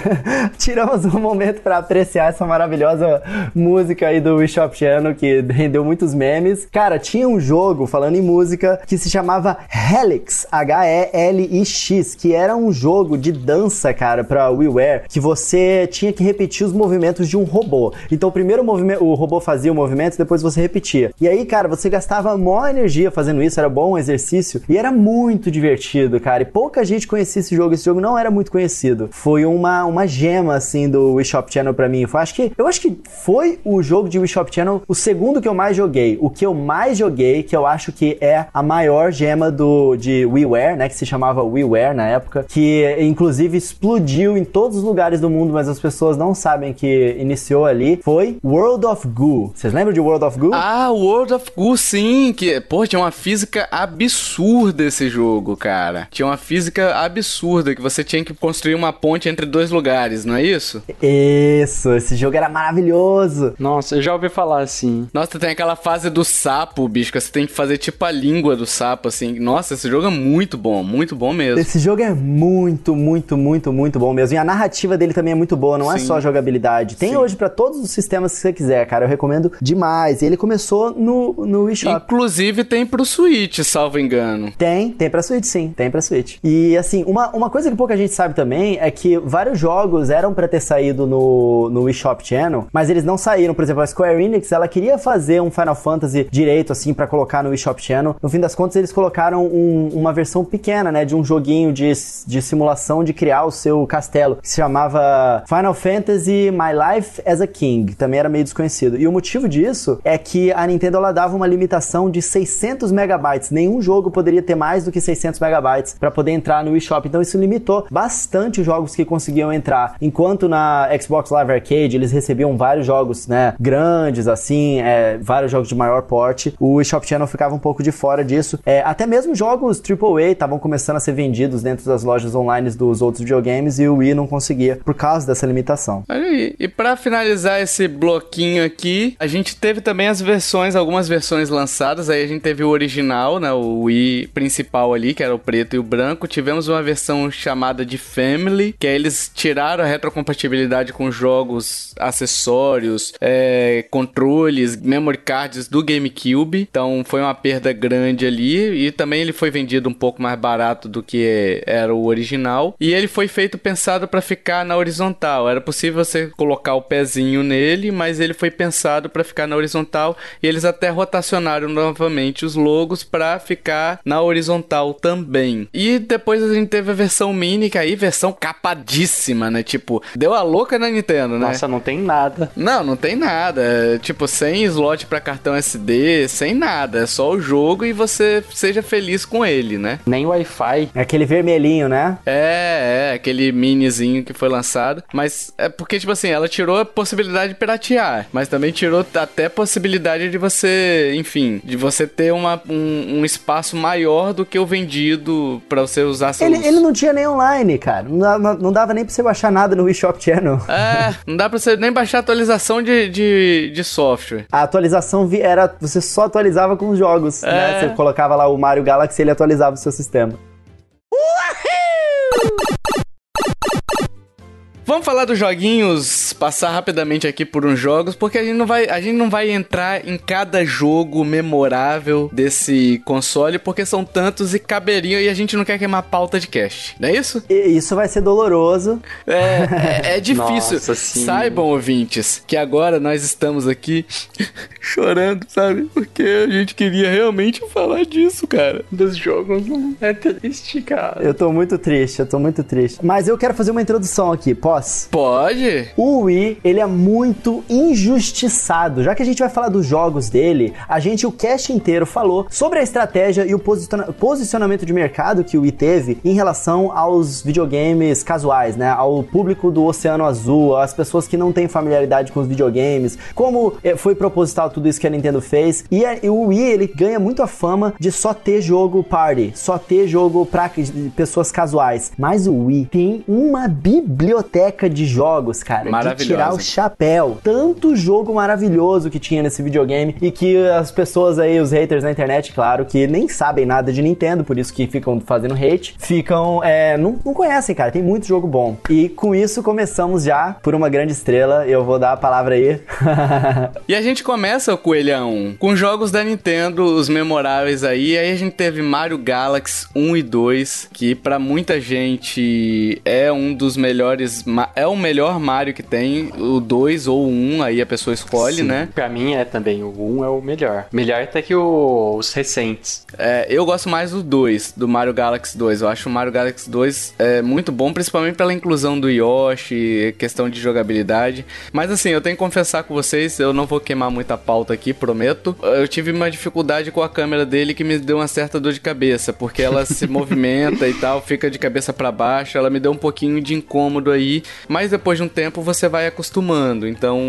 [laughs] tiramos um momento para apreciar essa maravilhosa música aí do Shop Channel, que rendeu muitos memes. Cara, tinha um jogo, falando em música, que se chamava Helix, H-E-L-I-X, que era um jogo de dança, cara, pra WiiWare, que você tinha que repetir os movimentos de um robô. Então, o primeiro movimento, o robô fazia o movimento, depois você repetia. E aí, cara, você gastava maior energia fazendo isso, era bom exercício, e era muito divertido, cara. E pouca gente conhecia esse jogo, esse jogo não era muito conhecido. Foi uma, uma gema, assim, do Wii Shop Channel pra mim. Foi, acho que, eu acho que foi o jogo de Wii Shop Channel o segundo que eu mais joguei. O que eu mais joguei, que eu acho que é a maior gema do, de WiiWare, né, que se chamava WiiWare na época, que inclusive explodiu em todos os lugares do mundo, mas as pessoas não sabem que iniciou ali, foi World of Goo. Vocês lembram de World of Goo?
Ah, World of Goo, sim, que, pô, tinha uma física absurda esse jogo, cara. Tinha uma física absurda, que você tinha que construir uma ponte entre dois lugares, não é isso?
Isso, esse jogo era maravilhoso.
Nossa, eu já ouvi falar assim.
Nossa, tem aquela fase do sapo, bicho, que você tem que fazer tipo a língua do sapo, assim. Nossa, esse jogo é muito bom, muito bom mesmo.
Esse jogo é muito, muito, muito, muito bom mesmo. E a narrativa dele também é muito boa, não é
Sim.
é só jogabilidade. Tem
Sim.
hoje para todos os sistemas que você quiser, cara. Eu recomendo demais. E ele começou no, no Wii Shop.
Inclusive tem pro Switch, salvo engano.
Tem, tem pra Switch, sim, tem pra Switch. E assim, uma, uma coisa que pouca gente sabe também é que vários jogos eram pra ter saído no, no Wii Shop Channel, mas eles não saíram. Por exemplo, a Square Enix, ela queria fazer um Final Fantasy direito, assim, pra colocar no Wii Shop Channel. No fim das contas, eles colocaram um, uma versão pequena, né, de um joguinho de, de simulação de criar o seu castelo, que se chamava Final Fantasy My Life as a King. Também era meio desconhecido. E o motivo disso é que a Nintendo ela dava uma limitação de 600 megabytes. Nenhum jogo poderia ter mais do que 600 megabytes para poder entrar no eShop. Então isso limitou bastante os jogos que conseguiam entrar. Enquanto na Xbox Live Arcade eles recebiam vários jogos, né, grandes assim, é, vários jogos de maior porte, o eShop Channel ficava um pouco de fora disso. É, até mesmo jogos AAA estavam começando a ser vendidos dentro das lojas online dos outros videogames e o Wii não conseguia por causa dessa limitação.
Olha aí. E para finalizar esse bloquinho aqui, a gente teve também também as versões, algumas versões lançadas. Aí a gente teve o original, né? O Wii principal ali, que era o preto e o branco. Tivemos uma versão chamada de Family, que aí eles tiraram a retrocompatibilidade com jogos, acessórios, é, controles, memory cards do GameCube. Então foi uma perda grande ali. E também ele foi vendido um pouco mais barato do que era o original. E ele foi feito pensado para ficar na horizontal. Era possível você colocar o pezinho nele, mas ele foi pensado para ficar na horizontal. E eles até rotacionaram novamente os logos para ficar na horizontal também. E depois a gente teve a versão mini, que aí versão capadíssima, né? Tipo, deu a louca na Nintendo, né?
Nossa, não tem nada.
Não, não tem nada. É, tipo, sem slot para cartão SD, sem nada. É só o jogo e você seja feliz com ele, né?
Nem Wi-Fi.
É aquele vermelhinho, né?
É, é, aquele minizinho que foi lançado. Mas é porque, tipo assim, ela tirou a possibilidade de piratear, mas também tirou até possibilidade de você, enfim, de você ter uma, um, um espaço maior do que o vendido para você usar seus...
Ele, ele não tinha nem online, cara. Não, dava- não dava nem pra você baixar nada no Wii Shop Channel. [laughs]
É, não dá pra você nem baixar atualização de, de, de software.
A atualização vi- era. Você só atualizava com os jogos, né?
É.
Você colocava lá o Mario Galaxy e ele atualizava o seu sistema.
Vamos falar dos joguinhos, passar rapidamente aqui por uns jogos, porque a gente não vai, a gente não vai entrar em cada jogo memorável desse console, porque são tantos e caberiam e a gente não quer queimar pauta de cast, não é isso?
Isso vai ser doloroso.
É, é, é [laughs] difícil.
Nossa.
Saibam, ouvintes, que agora nós estamos aqui [laughs] chorando, sabe? Porque a gente queria realmente falar disso, cara.
Dos jogos é triste, cara.
Eu tô muito triste, eu tô muito triste. Mas eu quero fazer uma introdução aqui, posso?
Pode?
O Wii, ele é muito injustiçado. Já que a gente vai falar dos jogos dele, a gente o cast inteiro falou sobre a estratégia e o posiciona- posicionamento de mercado que o Wii teve em relação aos videogames casuais, né? Ao público do Oceano Azul, às pessoas que não têm familiaridade com os videogames, como eh, foi proposital tudo isso que a Nintendo fez. E, a- e o Wii, ele ganha muito a fama de só ter jogo party, só ter jogo pra pessoas casuais. Mas o Wii tem uma biblioteca de jogos, cara, de tirar o chapéu. Tanto jogo maravilhoso que tinha nesse videogame e que as pessoas aí, os haters na internet, claro, que nem sabem nada de Nintendo, por isso que ficam fazendo hate, ficam, é, não, não conhecem, cara, tem muito jogo bom. E com isso começamos já por uma grande estrela, eu vou dar a palavra aí. [laughs]
E a gente começa, o Coelhão, com jogos da Nintendo, os memoráveis aí. Aí a gente teve Mario Galaxy 1 e 2, que pra muita gente é um dos melhores. É o melhor Mario que tem. O 2 ou o 1, aí a pessoa escolhe,
Sim,
né?
Pra mim é também. O 1 é o melhor. Melhor até que o- os recentes.
É, eu gosto mais do 2, do Mario Galaxy 2. Eu acho o Mario Galaxy 2 é, muito bom, principalmente pela inclusão do Yoshi, questão de jogabilidade. Mas assim, eu tenho que confessar com vocês, eu não vou queimar muita pauta aqui, prometo. Eu tive uma dificuldade com a câmera dele que me deu uma certa dor de cabeça, porque ela se [laughs] movimenta e tal, fica de cabeça pra baixo. Ela me deu um pouquinho de incômodo aí, mas depois de um tempo você vai acostumando. Então,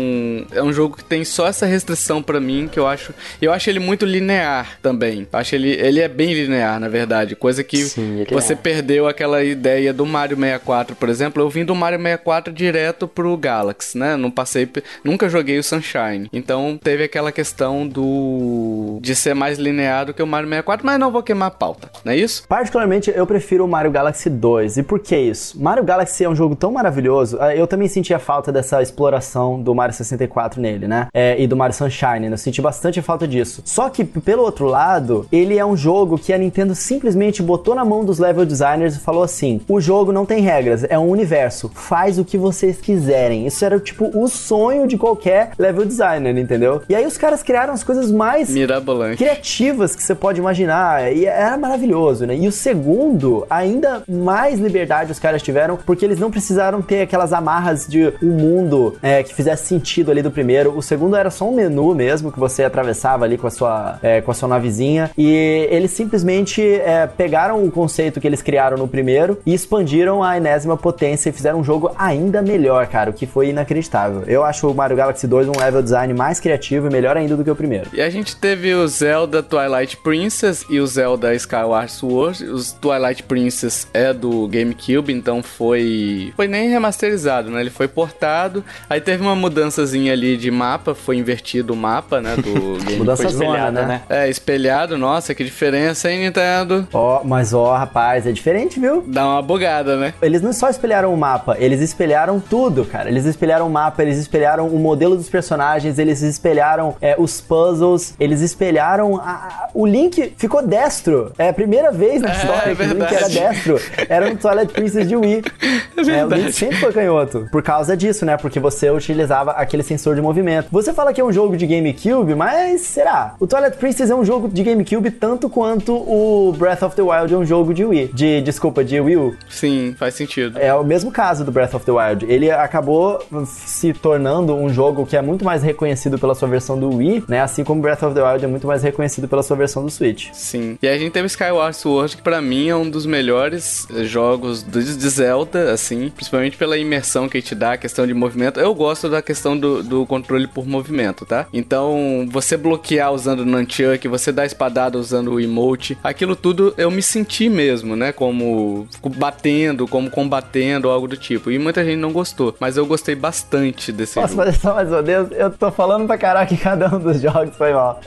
é um jogo que tem só essa restrição pra mim que eu acho, eu acho ele muito linear também. Eu acho ele ele é bem linear, na verdade, coisa que
Sim,
você
é.
perdeu aquela ideia do Mario 64, por exemplo. Eu vim do Mario 64 direto pro Galaxy, né? Não passei, nunca joguei o Sunshine. Então, teve aquela questão do de ser mais linear do que o Mario 64, mas não vou queimar a pauta, não é isso?
Particularmente, eu prefiro o Mario Galaxy 2. E por que isso? Mario Galaxy é um jogo tão maravilhoso. Eh, Eu também senti a falta dessa exploração do Mario 64 nele, né? É, e do Mario Sunshine. né? Eu senti bastante falta disso. Só que, pelo outro lado, ele é um jogo que a Nintendo simplesmente botou na mão dos level designers e falou assim: o jogo não tem regras, é um universo. Faz o que vocês quiserem. Isso era, tipo, o sonho de qualquer level designer, entendeu? E aí os caras criaram as coisas mais
Mirabolante.
criativas que você pode imaginar. E era maravilhoso, né? E o segundo, ainda mais liberdade os caras tiveram, porque eles não precisaram ter aquelas amarras de um mundo é, que fizesse sentido ali do primeiro. O segundo era só um menu mesmo, que você atravessava ali com a sua, é, com a sua navezinha. E eles simplesmente é, pegaram o conceito que eles criaram no primeiro e expandiram a enésima potência e fizeram um jogo ainda melhor, cara, o que foi inacreditável. Eu acho o Mario Galaxy 2 um level design mais criativo e melhor ainda do que o primeiro.
E a gente teve o Zelda Twilight Princess e o Zelda Skyward Sword. Os Twilight Princess é do GameCube, então foi foi nem remasterizado, né? Ele foi portado, aí teve uma mudançazinha ali de mapa, foi invertido o mapa, né, do [laughs] game.
Mudança
espelhada,
né?
né?
É, espelhado, nossa, que diferença, hein, Nintendo?
Ó, mas ó, rapaz, é diferente, viu?
Dá uma bugada, né?
Eles não só espelharam o mapa, eles espelharam tudo, cara. Eles espelharam o mapa, eles espelharam o modelo dos personagens, eles espelharam é, os puzzles, eles espelharam a- a- o Link ficou destro. É a primeira vez na
É,
história
é
que o Link era destro. Era no Twilight Princess de Wii. [laughs] É, o
verdade.
Link sempre foi canhoto. Por causa disso, né? Porque você utilizava aquele sensor de movimento. Você fala que é um jogo de GameCube, mas será? O Twilight Princess é um jogo de GameCube tanto quanto o Breath of the Wild é um jogo de Wii. De, desculpa, de Wii U.
Sim, faz sentido.
É o mesmo caso do Breath of the Wild. Ele acabou se tornando um jogo que é muito mais reconhecido pela sua versão do Wii, né? Assim como Breath of the Wild é muito mais reconhecido pela sua versão do Switch.
Sim. E a gente teve Skyward Sword, que pra mim é um dos melhores jogos de Zelda, assim, principalmente pela imersão que ele te dá, a questão de movimento. Eu gosto da questão do, do controle por movimento, tá? Então, você bloquear usando o Nunchuck, você dar espadada usando o emote, aquilo tudo eu me senti mesmo, né? Como batendo, como combatendo, algo do tipo. E muita gente não gostou, mas eu gostei bastante desse
Posso
jogo.
fazer só mais uma vez? Eu tô falando pra caraca em cada um dos jogos, foi mal.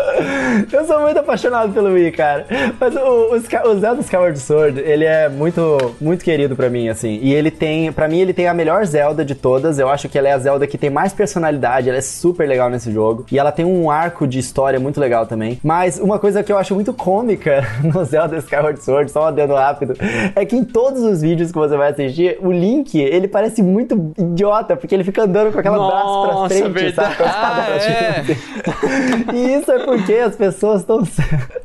Eu sou muito apaixonado pelo Wii, cara. Mas o, o, o Zelda Skyward Sword, ele é muito, muito querido pra mim, assim. E ele tem, pra mim, ele tem a melhor Zelda de todas. Eu acho que ela é a Zelda que tem mais personalidade, ela é super legal nesse jogo. E ela tem um arco de história muito legal também. Mas uma coisa que eu acho muito cômica [laughs] no Zelda Skyward Sword, só um adendo rápido, é que em todos os vídeos que você vai assistir, o Link, ele parece muito idiota, porque ele fica andando com aquela braço pra
Nossa,
frente, sabe? Com a espada
Ah,
pra
é.
frente. [laughs] E isso é porque as pessoas estão.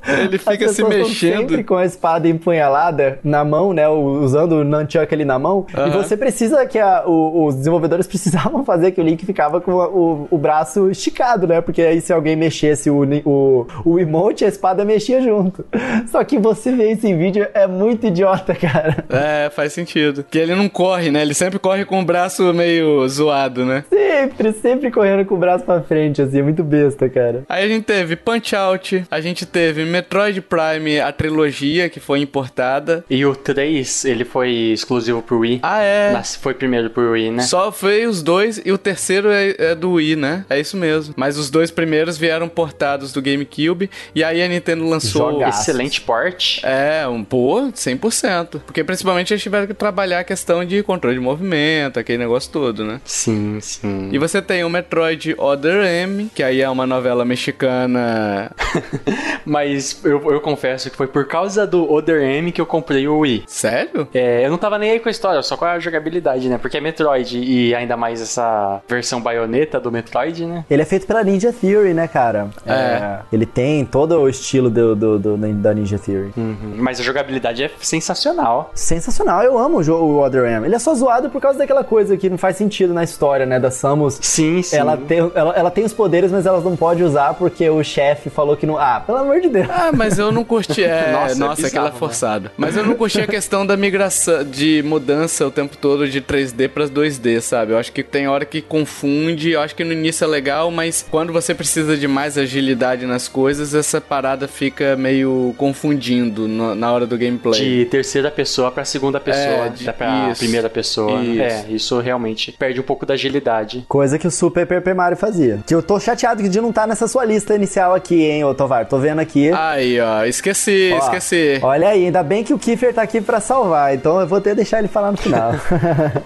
Ele fica se mexendo.
sempre com a espada empunhalada na mão, né? Usando o nunchuck ali na mão. E você precisa que a- o- os desenvolvedores [laughs] precisavam fazer que o Link ficava com a- o, o braço esticado, né? Porque aí se alguém mexesse o, o, o emote, a espada mexia junto. Só que você vê esse vídeo, é muito idiota, [laughs] cara.
É, faz sentido. Que ele não corre, né? Ele sempre corre com o braço meio zoado, né?
Sempre, sempre correndo com o braço pra frente, assim, é muito besta, cara.
Aí a gente teve Punch Out, a gente teve Metroid Prime, a trilogia que foi importada.
E o 3, ele foi exclusivo pro Wii.
Ah, é.
Mas foi primeiro pro Wii, né?
Só foi os dois e o terceiro é, é do Wii, né? É isso mesmo. Mas os dois primeiros vieram portados do GameCube e aí a Nintendo lançou.
Jogaço.
Excelente port.
É, um pô, 100%. Porque principalmente eles tiveram que trabalhar a questão de controle de movimento, aquele negócio todo, né?
Sim, sim.
E você tem o Metroid Other M, que aí é uma novela mexicana. [laughs]
Mas eu, eu confesso que foi por causa do Other M que eu comprei o Wii.
Sério?
É, eu não tava nem aí com a história, só com a jogabilidade, né? Porque é Metroid e ainda mais essa versão baioneta do Metroid, né?
Ele é feito pela Ninja Theory, né, cara?
É.
Ele tem todo o estilo do, do- do- da Ninja Theory.
Uhum. Mas a jogabilidade é sensacional.
Sensacional, eu amo o jogo o Other M. Ele é só zoado por causa daquela coisa que não faz sentido na história, né? Da Samus.
Sim, sim.
Ela tem, ela, ela tem os poderes, mas elas não pode usar porque o chefe falou que não. Ah, pelo amor de Deus.
Ah, mas eu não curti. É,
Nossa, [laughs]
nossa,
é bizarro,
aquela
né?
forçada. Mas eu não curti a questão da migração, de mudança o tempo todo de 3D pra 2D, sabe? Eu acho que tem hora que confunde. Eu acho que no início é legal, mas quando você precisa de mais agilidade nas coisas, essa parada fica meio confundindo no- na hora do gameplay.
De terceira pessoa pra segunda pessoa,
É, de-
da pra
isso.
primeira pessoa.
Isso.
É, isso realmente perde um pouco da agilidade.
Coisa que o Super Paper Mario fazia. Que eu tô chateado de não estar nessa sua lista inicial aqui, hein, ô Tovar. Tô vendo aqui.
Aí, ó, esqueci,
Ó,
esqueci.
Olha aí, ainda bem que o Kiefer tá aqui pra salvar, então eu vou ter que deixar ele falar no final. [laughs]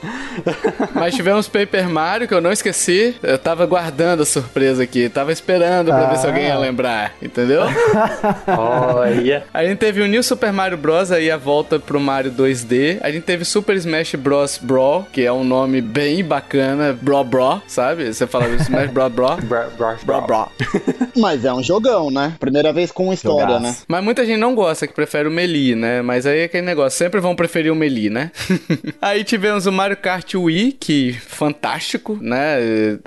Mas tivemos Paper Mario, que eu não esqueci. Eu tava guardando a surpresa aqui. Tava esperando pra ver se
Ah.
alguém ia lembrar, entendeu? [laughs]
Olha.
A gente teve o New Super Mario Bros. aí a volta pro Mario 2D. A gente teve Super Smash Bros. Brawl, que é um nome bem bacana. Bro Bro, sabe? Você fala Smash Bros. Bro.
Bra- bra-
Bro Bro. [laughs] [laughs]
Mas é um jogão, né? Primeira vez com história,
Jogaço.
né?
Mas muita gente não gosta, que prefere o Melee, né? Mas aí é aquele negócio, sempre vão preferir o Melee, né? aí tivemos o Mario Kart Wii, que fantástico, né?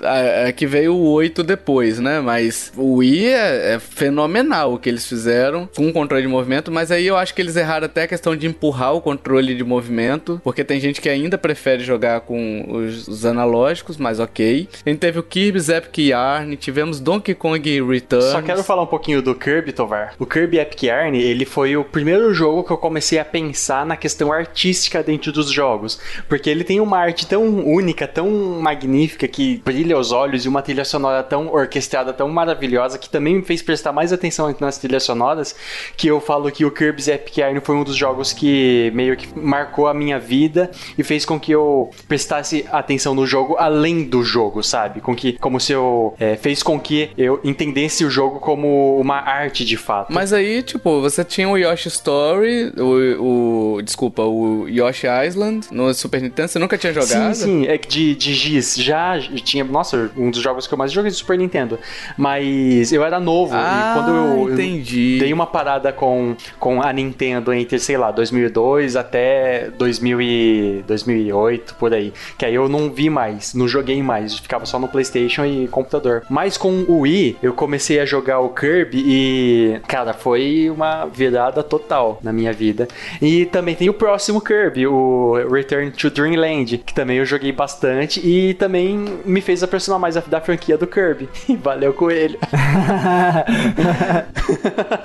É, é que veio o 8 depois, né? Mas o Wii é, é fenomenal o que eles fizeram com o controle de movimento, mas aí eu acho que eles erraram até a questão de empurrar o controle de movimento, porque tem gente que ainda prefere jogar com os, os analógicos, mas ok. A gente teve o Kirby's Epic Yarn, tivemos Donkey Kong Returns.
Só quero falar um pouquinho do Kirby, Tovar. Tovar. O Kirby Epic Yarn, ele foi o primeiro jogo que eu comecei a pensar na questão artística dentro dos jogos, porque ele tem uma arte tão única, tão magnífica que brilha os olhos e uma trilha sonora tão orquestrada, tão maravilhosa que também me fez prestar mais atenção nas trilhas sonoras, que eu falo que o Kirby's Epic Yarn foi um dos jogos que meio que marcou a minha vida e fez com que eu prestasse atenção no jogo além do jogo, sabe? Com que, como se eu é, fez com que eu entendesse o jogo como uma arte de fato.
Mas aí, tipo, você tinha o Yoshi Story, o, o desculpa, o Yoshi Island no Super Nintendo, você nunca tinha jogado?
Sim, sim, é que de, de Giz, já tinha, nossa, um dos jogos que eu mais joguei de Super Nintendo, mas eu era novo
ah,
e quando eu,
entendi.
eu dei uma parada com, com a Nintendo entre, sei lá, 2002 até 2000 e 2008, por aí, que aí eu não vi mais, não joguei mais, ficava só no Playstation e computador. Mas com o Wii, eu comecei a jogar o Kirby e, cara, foi uma virada total na minha vida. E também tem o próximo Kirby, o Return to Dreamland, que também eu joguei bastante e também me fez aproximar mais da franquia do Kirby. [laughs] Valeu coelho. [laughs]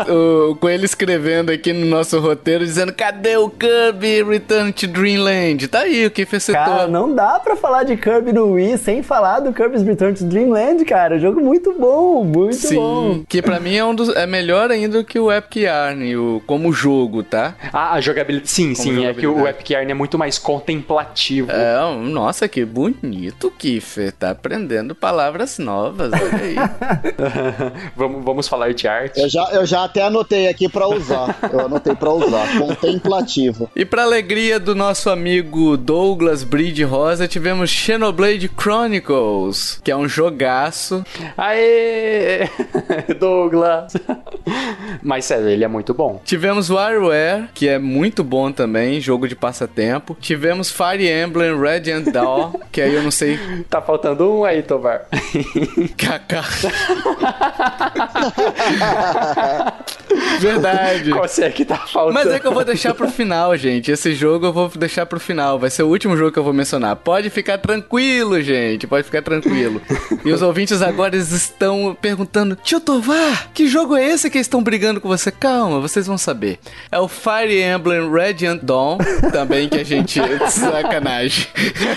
o Coelho escrevendo aqui no nosso roteiro dizendo: cadê o Kirby Return to Dreamland? Tá aí, o que fez
Cara, não dá pra falar de Kirby no Wii sem falar do Kirby's Return to Dreamland, cara. Jogo muito bom, muito
Sim,
bom.
que pra mim é um dos é melhor ainda do que o Epic Yarn, o, como jogo, tá?
Ah, a jogabilidade. Sim,
Como
sim, é que o
jogabilidade.
Epic Yarn é muito mais contemplativo.
É, nossa, que bonito, Kiffer. Tá aprendendo palavras novas, olha aí. [laughs]
vamos, vamos falar de arte.
Eu já, eu já até anotei aqui pra usar. Eu anotei pra usar. Contemplativo.
E pra alegria do nosso amigo Douglas Bride Rosa, tivemos Xenoblade Chronicles, que é um jogaço.
Aê! [laughs] Douglas! Mas sério, ele é muito bom.
Tivemos WarioWare, que é muito bom também, jogo de passatempo. Tivemos Fire Emblem Radiant Dawn, que aí eu não sei...
Tá faltando um aí, Tovar. [laughs]
Kaká. Verdade.
Qual é que tá faltando?
Mas é que eu vou deixar pro final, gente. Esse jogo eu vou deixar pro final. Vai ser o último jogo que eu vou mencionar. Pode ficar tranquilo, gente. Pode ficar tranquilo. E os ouvintes agora estão perguntando: Tio Tovar, que jogo é esse que eles estão brigando com você? Calma, vocês vão saber. É o Fire Emblem Radiant Dawn, também que a gente. [laughs] Sacanagem.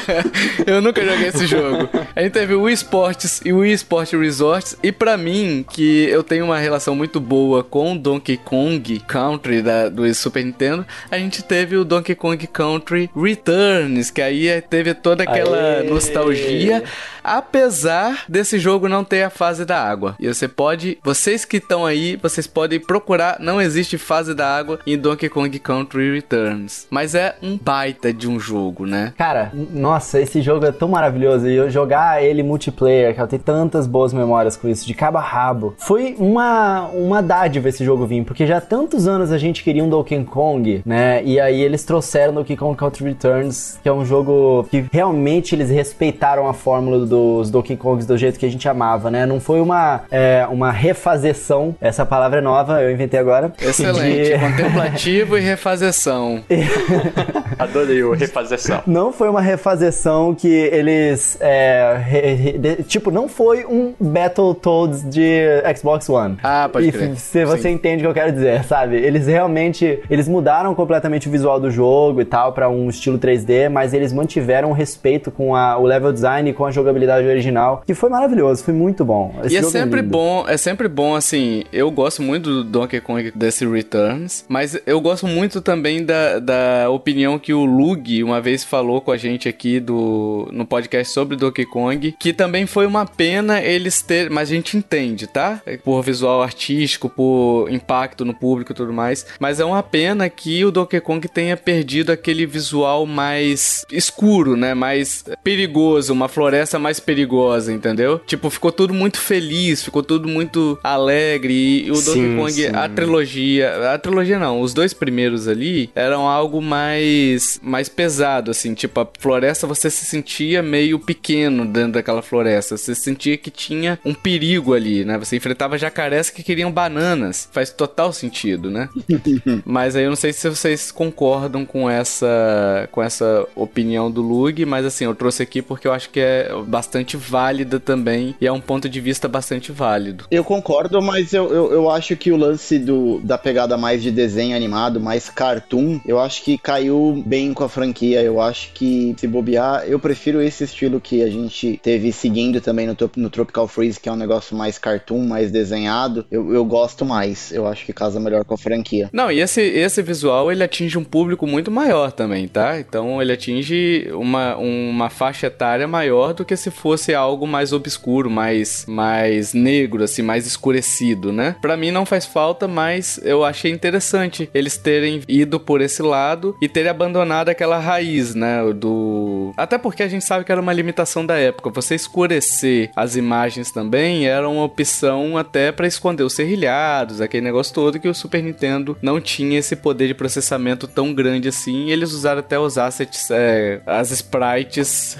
[laughs] eu nunca joguei esse jogo. A gente teve o Wii Sports e o Wii Sport Resorts. E pra mim, que eu tenho uma relação muito boa com o Donkey Kong Country da, do Super Nintendo, a gente teve o Donkey Kong Country Returns, que aí teve toda aquela
Aê!
nostalgia, apesar desse jogo não ter a fase da água. E você pode, vocês que estão aí, vocês podem procurar, não existe fase da água em Donkey Kong Country Returns, mas é um baita de um jogo, né?
Cara, nossa, esse jogo é tão maravilhoso. E eu jogar ele multiplayer, que eu tenho tantas boas memórias com isso, de cabo a rabo. Foi uma, uma dádiva esse jogo vir, porque já há tantos anos a gente queria um Donkey Kong, né? E aí eles trouxeram Donkey Kong Country Returns, que é um jogo que realmente eles respeitaram a fórmula dos Donkey Kongs do jeito que a gente amava, né? Não foi uma, é, uma refazeção, essa palavra é nova, eu inventei agora.
Excelente,
de-
contemplativo e refazeção. [laughs]
Adorei o refazeção.
Não foi uma refazeção que eles. é, re- re- de- tipo, não foi um Battletoads de Xbox One.
Ah, pode
E
crer.
Se você
Sim.
entende o que eu quero dizer, sabe? Eles realmente. Eles mudaram completamente o visual do jogo e tal, pra um estilo 3D, mas eles mantiveram o respeito com a- o level design e com a jogabilidade original, que foi maravilhoso, foi muito bom. Esse
E é
jogo
sempre
lindo.
bom, é sempre bom, assim, eu gosto muito do Donkey Kong desse Returns, mas eu gosto muito também da, da opinião que o Lug uma vez falou com a gente aqui do, no podcast sobre Donkey Kong, que também foi uma pena eles ter, mas a gente entende, tá? Por visual artístico, por impacto no público e tudo mais, mas é uma pena que o Donkey Kong tenha perdido aquele visual mais escuro, né? Mais perigoso, uma floresta mais perigosa, entendeu? Tipo, ficou tudo muito feliz, ficou tudo muito alegre. E o Donkey
Sim,
Kong,
sim.
a trilogia, a trilogia não, os dois primeiros ali eram algo mais mais pesado, assim, tipo, a floresta você se sentia meio pequeno dentro daquela floresta, você sentia que tinha um perigo ali, né? Você enfrentava jacarés que queriam bananas. Faz total sentido, né? [laughs] Mas aí eu não sei se vocês concordam com essa com essa opinião do Lug, mas assim, eu trouxe aqui porque eu acho que é bastante válida também e é um ponto de vista bastante válido.
Eu concordo, mas eu, eu, eu acho que o lance do, da pegada mais de desenho animado, mais cartoon, eu acho que caiu bem com a franquia. Eu acho que, se bobear, eu prefiro esse estilo que a gente teve seguindo também no, no Tropical Freeze, que é um negócio mais cartoon, mais desenhado. Eu, eu gosto mais. Eu acho que casa melhor com a franquia.
Não, e esse, esse visual, ele atinge um público muito maior também, tá? Então ele atinge uma, uma faixa etária maior do que se fosse algo mais obscuro, mais, mais negro, assim, mais escurecido, né? Pra mim não faz falta, mas eu achei interessante eles terem ido por esse lado e terem abandonado aquela raiz, né? Do. Até porque a gente sabe que era uma limitação da época. Você escurecer as imagens também era uma opção até para esconder os serrilhados, aquele negócio todo que o Super Nintendo não tinha esse poder de processamento tão grande assim. eles usaram até os assets, é, as sprites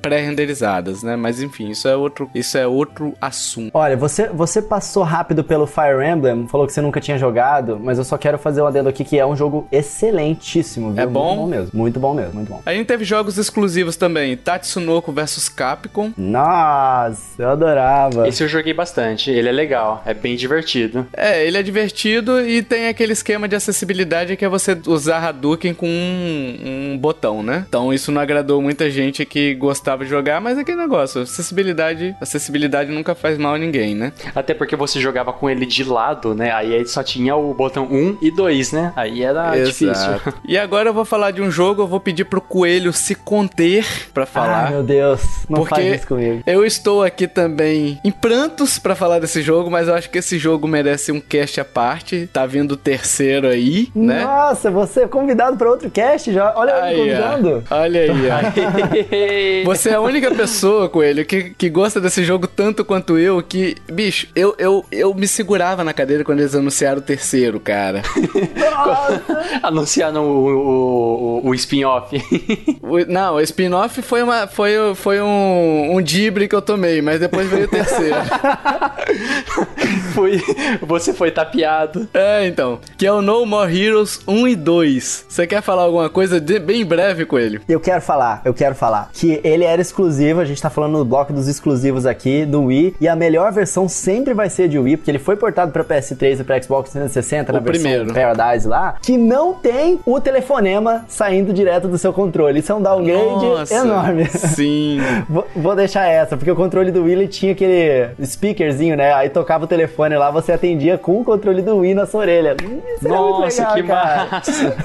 pré-renderizadas, né? Mas enfim, isso é outro, isso é outro assunto.
Olha, você, você passou rápido pelo Fire Emblem, falou que você nunca tinha jogado, mas eu só quero fazer um adendo aqui que é um jogo excelentíssimo, viu?
É bom?
Muito bom mesmo, muito bom mesmo, muito bom.
A gente teve jogos exclusivos também, Tatsunoko vs Capcom.
Nossa, eu adorava.
Esse eu joguei bastante, ele é legal, é bem divertido.
É, ele é divertido e tem aquele esquema de acessibilidade que é você usar Hadouken com um, um botão, né? Então isso não agradou muita gente que gostava de jogar, mas é aquele negócio, acessibilidade, acessibilidade nunca faz mal a ninguém, né?
Até porque você jogava com ele de lado, né? Aí só tinha o botão 1 e 2, né? Aí era Exato. difícil. [laughs]
E agora eu vou falar de um jogo, eu vou pedir pro Coelho se conter para falar.
Ai, meu Deus, não porque faz isso comigo.
Eu estou aqui também em prantos para falar desse jogo, mas eu acho que esse jogo merece um cast à parte. Tá vindo o terceiro aí, né?
Nossa, você é convidado para outro cast já. Olha aí, convidando.
Olha aí, ó. [laughs] você é a única pessoa, Coelho, que, que gosta desse jogo tanto quanto eu, que, bicho, eu, eu, eu me segurava na cadeira quando eles anunciaram o terceiro, cara. [laughs]
anunciaram o, o, o spin-off. [laughs]
Não, o spin-off foi, uma, foi, foi um, um dibre que eu tomei, mas depois veio o terceiro. [laughs]
foi, você foi tapeado.
É, então. Que é o No More Heroes 1 e 2. Você quer falar alguma coisa de, bem breve com ele?
Eu quero falar, eu quero falar. Que ele era exclusivo, a gente tá falando no bloco dos exclusivos aqui, do Wii. E a melhor versão sempre vai ser de Wii, porque ele foi portado pra PS3 e pra Xbox 360 o na primeiro. versão Paradise lá. Que não tem o telefonema saindo direto do seu controle. Isso é um downgrade Nossa, enorme.
Sim. [laughs]
vou, vou, deixar essa, porque o controle do Wii tinha aquele speakerzinho, né? Aí tocava o telefone lá, você atendia com o controle do Wii na sua orelha.
Isso Nossa, legal, que cara. massa.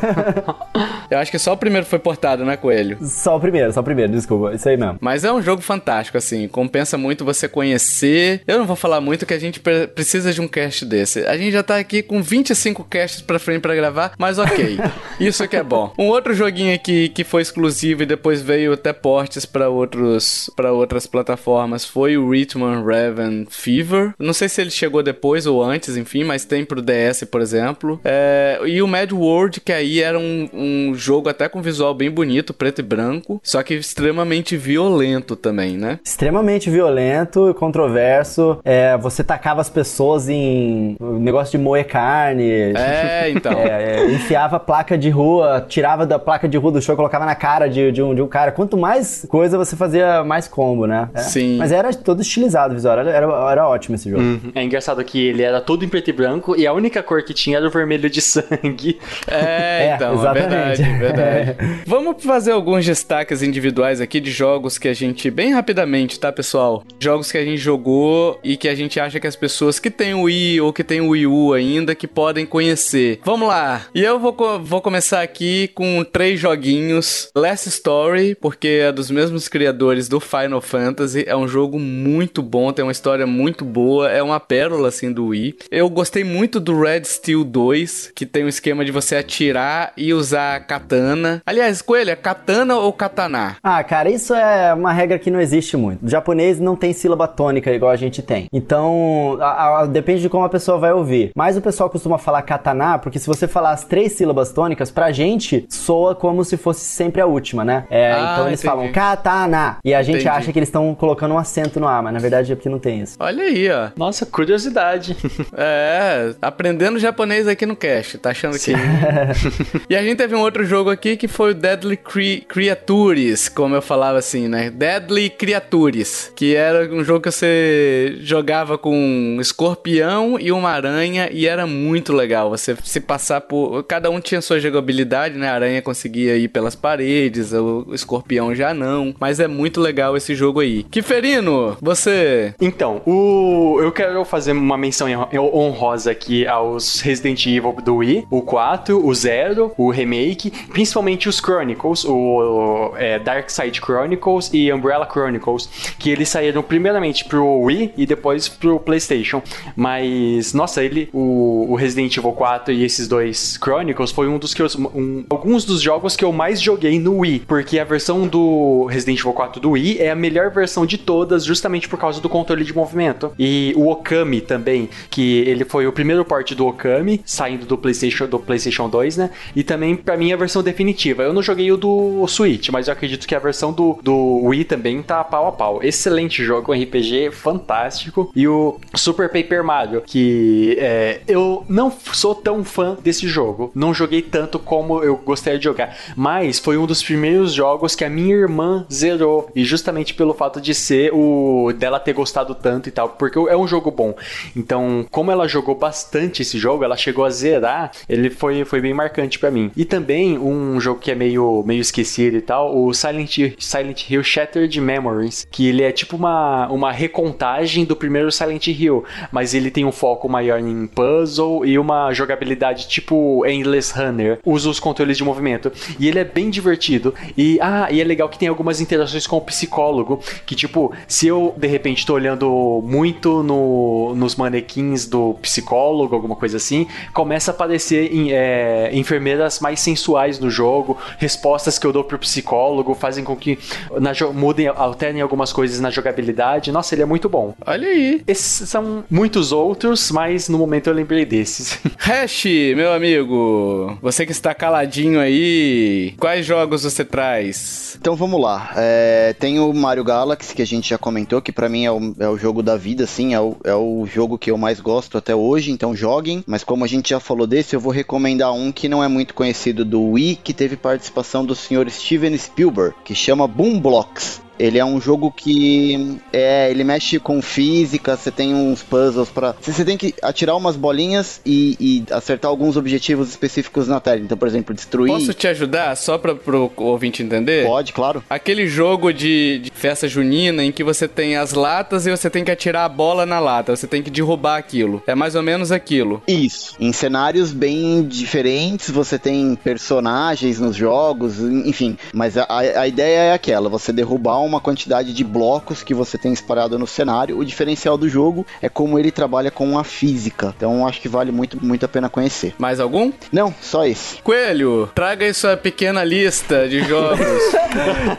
[laughs]
Eu acho que só o primeiro foi portado, né, Coelho?
Só o primeiro, só o primeiro, desculpa. Isso aí mesmo.
Mas é um jogo fantástico, assim. Compensa muito você conhecer. Eu não vou falar muito que a gente precisa de um cast desse. A gente já tá aqui com 25 casts pra frente pra gravar, mas ok. [laughs] Isso que é bom. Um outro joguinho aqui que foi exclusivo e depois veio até portes para outros para outras plataformas foi o Rhythm Raven Fever. Não sei se ele chegou depois ou antes, enfim, mas tem pro DS, por exemplo. É, e o Mad World, que aí era um, um jogo até com visual bem bonito, preto e branco, só que extremamente violento também, né?
Extremamente violento e controverso. É, você tacava as pessoas em negócio de moer carne.
É, [laughs] então.
é, é, enfiava placa de rua, tirava da placa de rua do show, colocava na cara de, de, um, de um cara. Quanto mais coisa você fazia, mais combo, né?
É. Sim.
Mas era todo estilizado o visual, era, era, era ótimo esse jogo. Uhum.
É engraçado que ele era todo em preto e branco e a única cor que tinha era o vermelho de [laughs] sangue.
É, é então, é exatamente. verdade, verdade. [laughs] Vamos fazer alguns destaques individuais aqui de jogos que a gente, bem rapidamente, tá, pessoal? Jogos que a gente jogou e que a gente acha que as pessoas que têm o Wii ou que têm o Wii U ainda, que podem conhecer. Vamos lá! E eu vou, vou começar aqui com três joguinhos. Last Story, porque é dos mesmos criadores do Final Fantasy. É um jogo muito bom, tem uma história muito boa, é uma pérola assim do Wii. Eu gostei muito do Red Steel 2, que tem um esquema de você atirar e usar katana. Aliás, Coelho, é katana ou katana?
Ah, cara, isso é uma regra que não existe muito. O japonês não tem sílaba tônica igual a gente tem. Então, a, a, depende de como a pessoa vai ouvir. Mas o pessoal costuma falar katana, porque se você falar as três sílabas tônicas, pra gente soa como se fosse sempre a última, né? É, ah, então eles entendi. falam katana. E a gente entendi. acha que eles estão colocando um acento no A, mas na verdade é porque não tem isso.
Olha aí, ó.
Nossa, curiosidade. [laughs]
é, aprendendo japonês aqui no cast, tá achando Sim. que. [laughs] e a gente teve um outro jogo aqui que foi o Deadly Cre Creatures, como eu falava assim, né? Deadly Creatures, que era um jogo que você jogava com um escorpião e uma aranha e era muito legal. Você se passar por. Cada um tinha sua jogabilidade, né? A aranha conseguia ir pelas paredes, o escorpião já não. Mas é muito legal esse jogo aí. Kiferino, você.
Então, o... eu quero fazer uma menção honrosa aqui aos Resident Evil do Wii, o 4, o 0, o remake, principalmente os Chronicles, o é, Dark Side Chronicles e Umbrella Chronicles, que eles saíram primeiramente pro Wii e depois pro PlayStation. Mas, nossa, ele, o, o Resident Evil 4 e esses dois Chronicles foi um dos que eu, um, alguns dos jogos que eu mais joguei no Wii, porque a versão do Resident Evil 4 do Wii é a melhor versão de todas, justamente por causa do controle de movimento. E o Okami também, que ele foi o primeiro port do Okami, saindo do PlayStation do PlayStation 2, né? E também para mim a versão definitiva. Eu não joguei o do Switch, mas eu acredito que a versão do, do Wii também tá pau a pau. Excelente jogo, RPG fantástico. E o Super Paper Mario, que é, eu não sou tão fã desse jogo. Não joguei tanto como eu gostaria de jogar. Mas foi um dos primeiros jogos que a minha irmã zerou. E justamente pelo fato de ser o dela ter gostado tanto e tal. Porque é um jogo bom. Então, como ela jogou bastante esse jogo, ela chegou a zerar. Ele foi, foi bem marcante para mim. E também um jogo que é meio, meio esquecido e tal, o Silent, Silent Hill Shattered Memories. Que ele é tipo uma, uma recontagem do primeiro Silent Hill. Mas ele tem um foco maior em puzzle e uma jogabilidade tipo Endless Runner. Usa os controles de movimento. E ele é bem divertido. E, ah, e é legal que tem algumas interações com o psicólogo. Que, tipo, se eu de repente tô olhando muito no, nos manequins do psicólogo, alguma coisa assim, começa a aparecer em, é, enfermeiras mais sensuais no jogo. Respostas que eu dou pro psicólogo fazem com que na, mudem, alternem algumas coisas na jogabilidade. Nossa, ele é muito bom.
Olha aí.
Esses são muitos outros, mas no momento eu lembrei desses. [laughs]
Hash, meu amigo, você que está caladinho aí, quais jogos você traz?
Então vamos lá. É, tem o Mario Galaxy, que a gente já comentou, que para mim é o, é o, jogo da vida, assim, é o, é o jogo que eu mais gosto até hoje, então joguem. Mas como a gente já falou desse, eu vou recomendar um que não é muito conhecido do Wii, que teve participação do senhor Steven Spielberg, que chama Boom Blocks. Ele é um jogo que é, ele mexe com física, você tem uns puzzles para você tem que atirar umas bolinhas e, e, acertar alguns objetivos específicos na tela. Então, por exemplo, destruir.
Posso te ajudar só para pro ouvinte entender?
Pode, claro.
Aquele jogo de, de, festa junina em que você tem as latas e você tem que atirar a bola na lata, você tem que derrubar aquilo. É mais ou menos aquilo.
Isso. Em cenários bem diferentes, você tem personagens nos jogos, enfim. Mas a, a ideia é aquela: você derrubar um uma quantidade de blocos que você tem espalhado no cenário. O diferencial do jogo é como ele trabalha com a física. Então acho que vale muito, muito a pena conhecer.
Mais algum?
Não, só esse.
Coelho, traga aí sua pequena lista de [laughs] jogos.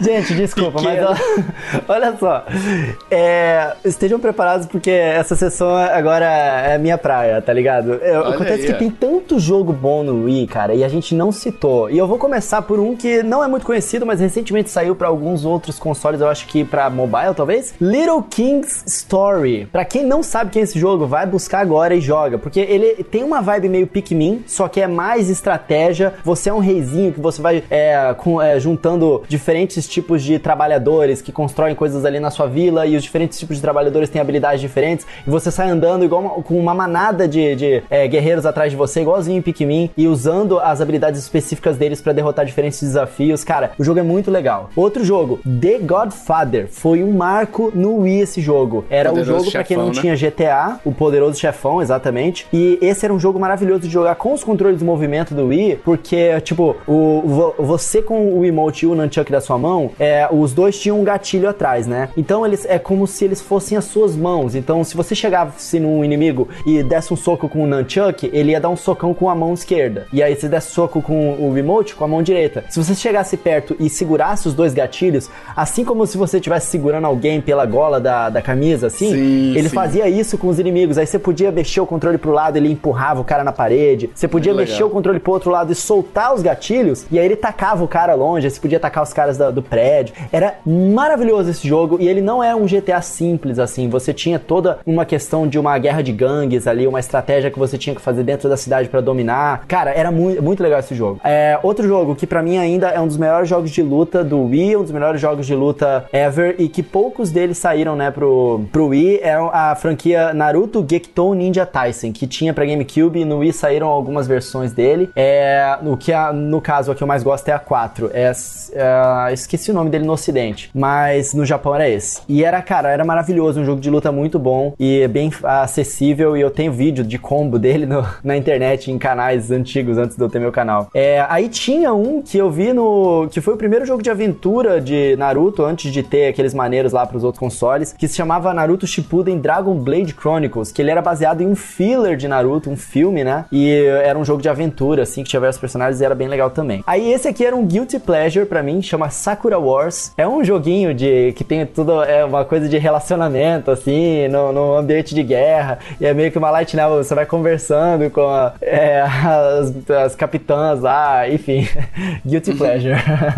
Gente, desculpa, Pequeno. mas [laughs] olha só. É, estejam preparados porque essa sessão agora é minha praia, tá ligado? É, acontece aí, que é. tem tanto jogo bom no Wii, cara, e a gente não citou. E eu vou começar por um que não é muito conhecido, mas recentemente saiu para alguns outros consoles eu acho que para mobile talvez. Little King's Story. Para quem não sabe quem é esse jogo, vai buscar agora e joga, porque ele tem uma vibe meio Pikmin, só que é mais estratégia. Você é um reizinho que você vai é, com, é, juntando diferentes tipos de trabalhadores que constroem coisas ali na sua vila e os diferentes tipos de trabalhadores têm habilidades diferentes e você sai andando igual uma, com uma manada de, de é, guerreiros atrás de você, igualzinho em Pikmin e usando as habilidades específicas deles para derrotar diferentes desafios. Cara, o jogo é muito legal. Outro jogo, The God Godfather foi um marco no Wii esse jogo. Era o um jogo para quem não né? tinha GTA, o poderoso chefão, exatamente. E esse era um jogo maravilhoso de jogar com os controles de movimento do Wii, porque, tipo, o, você com o emote e o nunchuck da sua mão, é, os dois tinham um gatilho atrás, né? Então eles é como se eles fossem as suas mãos. Então, se você chegasse num inimigo e desse um soco com o nunchuck, ele ia dar um socão com a mão esquerda. E aí, se desse soco com o remote, com a mão direita. Se você chegasse perto e segurasse os dois gatilhos, assim como se você estivesse segurando alguém pela gola da, da camisa, assim. Sim, ele sim. fazia isso com os inimigos. Aí você podia mexer o controle pro lado, ele empurrava o cara na parede. Você podia Muito mexer legal. o controle pro outro lado e soltar os gatilhos, e aí ele tacava o cara longe. Aí você podia atacar os caras da, do prédio. Era maravilhoso esse jogo, e ele não é um GTA simples, assim. Você tinha toda uma questão de uma guerra de gangues ali, uma estratégia que você tinha que fazer dentro da cidade para dominar. Cara, era muito, muito legal esse jogo. É, outro jogo que para mim ainda é um dos melhores jogos de luta do Wii, um dos melhores jogos de luta luta ever e que poucos deles saíram, né, pro, pro Wii. Era a franquia Naruto Gekton Ninja Tyson, que tinha pra GameCube e no Wii saíram algumas versões dele. É, no, que a, no caso, a que eu mais gosto é a 4. É, é, esqueci o nome dele no ocidente, mas no Japão era esse. E era, cara, era maravilhoso, um jogo de luta muito bom e bem acessível. E eu tenho vídeo de combo dele no, na internet, em canais antigos, antes de eu ter meu canal. É, aí tinha um que eu vi no. que foi o primeiro jogo de aventura de Naruto, antes de ter aqueles maneiros lá pros outros consoles, que se chamava Naruto Shippuden Dragon Blade Chronicles, que ele era baseado em um filler de Naruto, um filme, né? E era um jogo de aventura, assim, que tinha vários personagens e era bem legal também. Aí esse aqui era um guilty pleasure para mim, chama Sakura Wars. É um joguinho de que tem tudo é uma coisa de relacionamento assim, no, no ambiente de guerra. E é meio que uma light novel, você vai conversando com a, é, as, as capitãs lá, enfim, [laughs] guilty pleasure.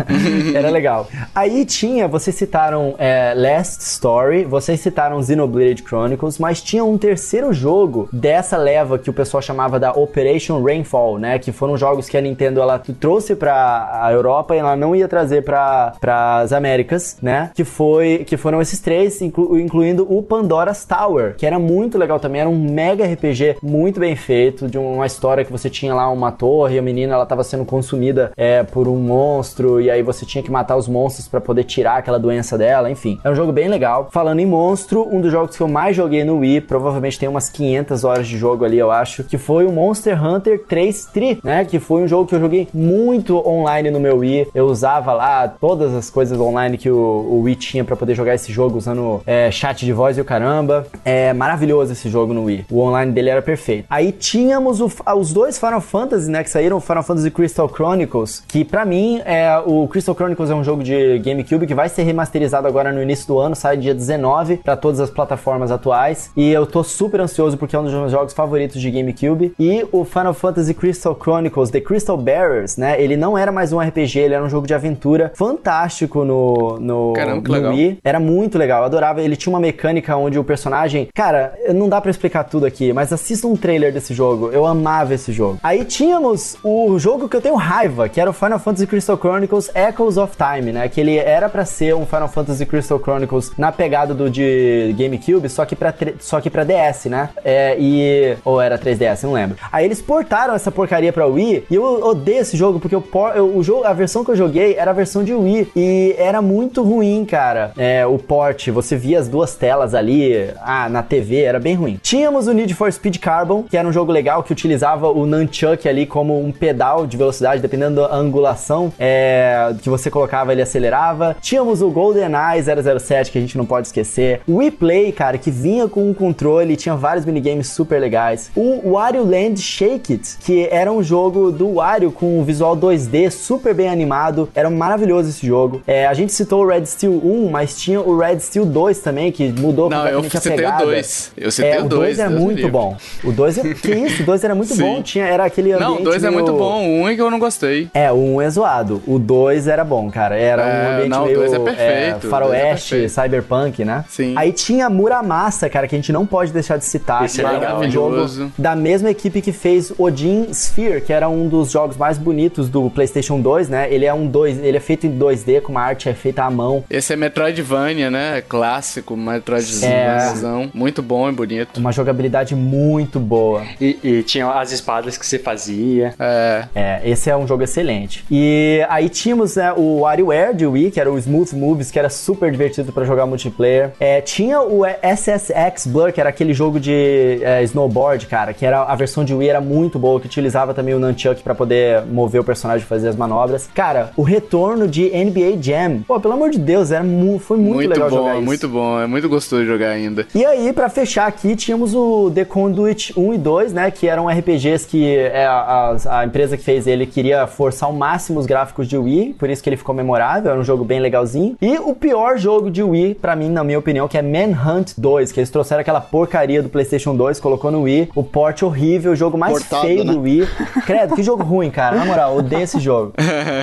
[laughs] era legal. Aí tinha, vocês citaram é, Last Story, vocês citaram Xenoblade Chronicles, mas tinha um terceiro jogo dessa leva que o pessoal chamava da Operation Rainfall, né? Que foram jogos que a Nintendo ela trouxe para a Europa e ela não ia trazer para as Américas, né? Que foi que foram esses três, inclu, incluindo o Pandora's Tower, que era muito legal também, era um mega RPG muito bem feito, de uma história que você tinha lá uma torre e a menina ela estava sendo consumida é, por um monstro e aí você tinha que matar os monstros para poder tirar aquela doença dela, enfim. É um jogo bem legal. Falando em monstro, um dos jogos que eu mais joguei no Wii, provavelmente tem umas 500 horas de jogo ali, eu acho, que foi o Monster Hunter 3 Tri, né? Que foi um jogo que eu joguei muito online no meu Wii. Eu usava lá todas as coisas online que o, o Wii tinha para poder jogar esse jogo usando é, chat de voz e o caramba. É maravilhoso esse jogo no Wii. O online dele era perfeito. Aí tínhamos o, os dois Final Fantasy, né? Que saíram, Final Fantasy Crystal Chronicles, que para mim é o Crystal Chronicles é um jogo de GameCube que vai ser remasterizado agora no início do ano, sai dia 19 para todas as plataformas atuais. E eu tô super ansioso porque é um dos meus jogos favoritos de GameCube. E o Final Fantasy Crystal Chronicles The Crystal Bearers, né? Ele não era mais um RPG, ele era um jogo de aventura fantástico no, no,
Caramba,
no. Wii. Era muito legal, eu adorava. Ele tinha uma mecânica onde o personagem. Cara, não dá para explicar tudo aqui, mas assista um trailer desse jogo. Eu amava esse jogo. Aí tínhamos o jogo que eu tenho raiva, que era o Final Fantasy Crystal Chronicles Echoes of Time, né? Que ele era para ser um Final Fantasy Crystal Chronicles na pegada do de GameCube, só que pra, só que pra DS, né? É, e. Ou era 3DS, não lembro. Aí eles portaram essa porcaria pra Wii e eu odeio esse jogo, porque eu, eu, o jogo, a versão que eu joguei era a versão de Wii e era muito ruim, cara. É, o port, você via as duas telas ali ah, na TV, era bem ruim. Tínhamos o Need for Speed Carbon, que era um jogo legal que utilizava o Nunchuck ali como um pedal de velocidade, dependendo da angulação é, que você colocava, ele acelerava. Tínhamos o GoldenEye 007, que a gente não pode esquecer. O Wii Play, cara, que vinha com um controle, tinha vários minigames super legais. O Wario Land Shake It, que era um jogo do Wario com um visual 2D super bem animado. Era maravilhoso esse jogo. É, a gente citou o Red Steel 1, mas tinha o Red Steel 2 também, que mudou
Não, eu
completamente a
citei o
pegada.
2. Eu citei
É,
o
o
2.
2 é
me
muito
livre.
bom. O 2 é. [laughs] Que isso? O 2 era muito bom. Tinha, era aquele ambiente.
Não, o 2 é
meio-
muito bom. O 1 é que eu não gostei.
É, o 1 é zoado. O 2 era bom, cara. Era um
É,
ambiente
não, o
meio
dois é perfeito, o
faroeste,
dois é perfeito.
cyberpunk, né?
Sim.
Aí tinha Muramasa, cara, que a gente não pode deixar de citar.
Esse
que
é
era
legal,
um
Maravilhoso.
da mesma equipe que fez Odin Sphere, que era um dos jogos mais bonitos do PlayStation 2, né? Ele é um 2, ele é feito em 2D, com uma arte é feita à mão.
Esse é Metroidvania, né? Clássico, Metroidvania. Muito bom e bonito.
Uma jogabilidade muito boa.
E, e tinha as espadas que você fazia.
É.
É, esse é um jogo excelente. E aí tínhamos né, o WarioWare de Wii, que era o Smooth Moves, que era super divertido pra jogar multiplayer. É, tinha o SSX Blur, que era aquele jogo de é, snowboard, cara, que era a versão de Wii era muito boa, que utilizava também o Nunchuck pra poder mover o personagem e fazer as manobras. Cara, o retorno de NBA Jam. Pô, pelo amor de Deus, era mu foi muito,
Muito,
legal
bom,
jogar isso.
muito bom. É muito gostoso jogar ainda.
E aí, pra fechar aqui, tínhamos o The Conduit 1 e 2, né? Que eram RPGs que é, a, a- a empresa que fez ele queria forçar ao máximo os gráficos de Wii, por isso que ele ficou memorável, era um jogo bem legalzinho. E o pior jogo de Wii, pra mim, na minha opinião, que é Manhunt 2, que eles trouxeram aquela porcaria do PlayStation 2, colocou no Wii, o port horrível, o jogo mais
Portado,
feio
né?
do Wii. Credo, que jogo ruim, cara. Na moral, odeio esse jogo.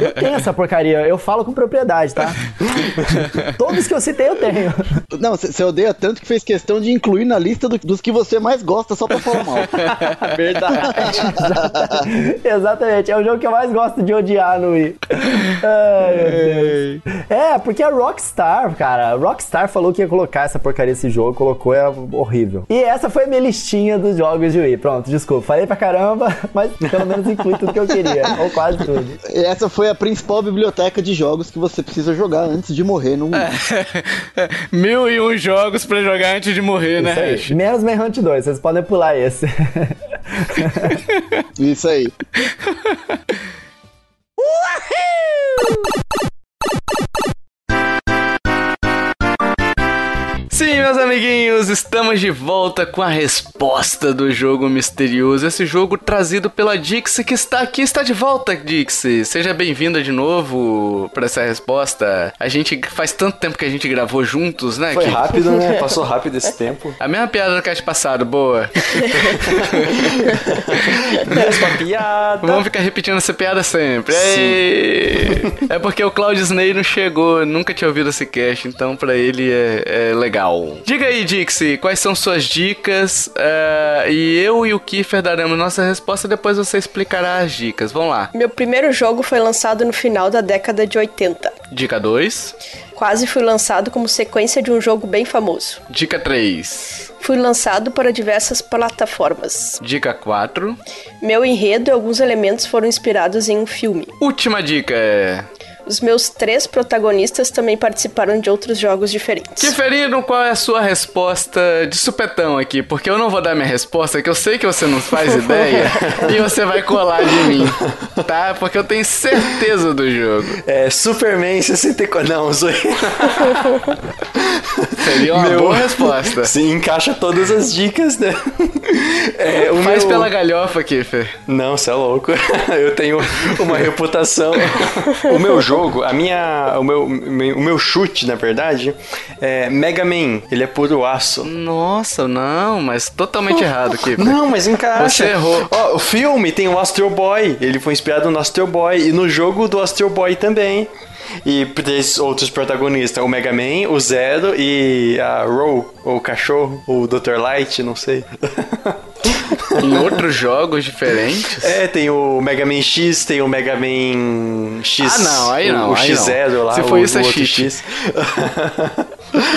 Eu tenho essa porcaria, eu falo com propriedade, tá? Todos que eu citei eu tenho.
Não, você odeia tanto que fez questão de incluir na lista do- dos que você mais gosta só pra falar mal. [laughs]
Verdade. Exatamente. É o jogo que eu mais gosto de odiar no Wii. Ai, meu Deus. [laughs] É, porque a Rockstar, cara, a Rockstar falou que ia colocar essa porcaria desse jogo, colocou, é horrível. E essa foi a minha listinha dos jogos de Wii. Pronto, desculpa, falei pra caramba, [laughs] mas pelo menos inclui tudo que eu queria, ou quase tudo.
Essa foi a principal biblioteca de jogos que você precisa jogar antes de morrer no Wii. [laughs]
Mil e um jogos pra jogar antes de morrer, né,
Isso aí.
Hash?
Menos Manhunt 2, vocês podem pular esse.
Isso aí.
Sim, meus amiguinhos, estamos de volta com a resposta do jogo misterioso. Esse jogo trazido pela Dixie, que está aqui, está de volta, Dixie. Seja bem-vinda de novo para essa resposta. A gente faz tanto tempo que a gente gravou juntos, né?
Foi
que-
rápido, né? [laughs] Passou rápido esse tempo.
A mesma piada do cast passado, boa.
Mesma piada.
Vamos ficar repetindo essa piada sempre. É porque o Claudio Sney não chegou, nunca tinha ouvido esse cast, então pra ele é, é legal. Diga aí, Dixie, quais são suas dicas? eh, e eu e o Kiefer daremos nossa resposta, depois você explicará as dicas. Vamos lá.
Meu primeiro jogo foi lançado no final da década de 80.
Dica 2.
Quase fui lançado como sequência de um jogo bem famoso.
Dica 3.
Fui lançado para diversas plataformas.
Dica 4.
Meu enredo e alguns elementos foram inspirados em um filme.
Última dica.
Os meus três protagonistas também participaram de outros jogos diferentes.
Kiferino, qual é a sua resposta de supetão aqui? Porque eu não vou dar minha resposta, que eu sei que você não faz ideia, [laughs] e você vai colar de mim, tá? Porque eu tenho certeza do jogo.
É, Superman 64. Não, zoei. [laughs]
Seria uma
Meu-
boa resposta.
Sim, encaixa todas as dicas, né? É, o
Faz
meu-
pela galhofa, Kiffer.
Não, você é louco. [laughs] Eu tenho uma reputação. O meu jogo, a minha, o meu, o meu chute, na verdade, é Mega Man. Ele é puro aço.
Nossa, não, mas totalmente errado, [laughs] Kiffer.
Não, mas encaixa.
Você errou.
Ó, o filme tem o Astro Boy. Ele foi inspirado no Astro Boy. E no jogo do Astro Boy também. E três outros protagonistas: o Mega Man, o Zero e a Row, ou o cachorro, ou o Dr. Light, não sei. [laughs] [laughs]
Em outros jogos diferentes.
É, tem o Mega Man X, tem o Mega Man X.
Ah, não, aí não,
O, o
aí não.
X0 lá.
Se for
o,
isso, é cheat.
X. [laughs]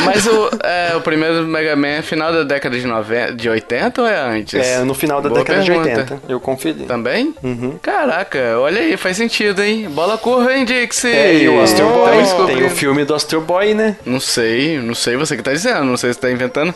Mas o, é, [laughs] o primeiro Mega Man é final da década de, 90, de 80 ou é antes?
É, no final da
Boa
década
pergunta.
de 80. Eu conferi.
Também?
Uhum.
Caraca, olha aí, faz sentido, hein? Bola curva, hein, Dixie?
É, e o Astro Boy,
descobrindo.
tem o filme do Astro Boy, né?
Não sei, não sei você que tá dizendo, não sei se tá inventando.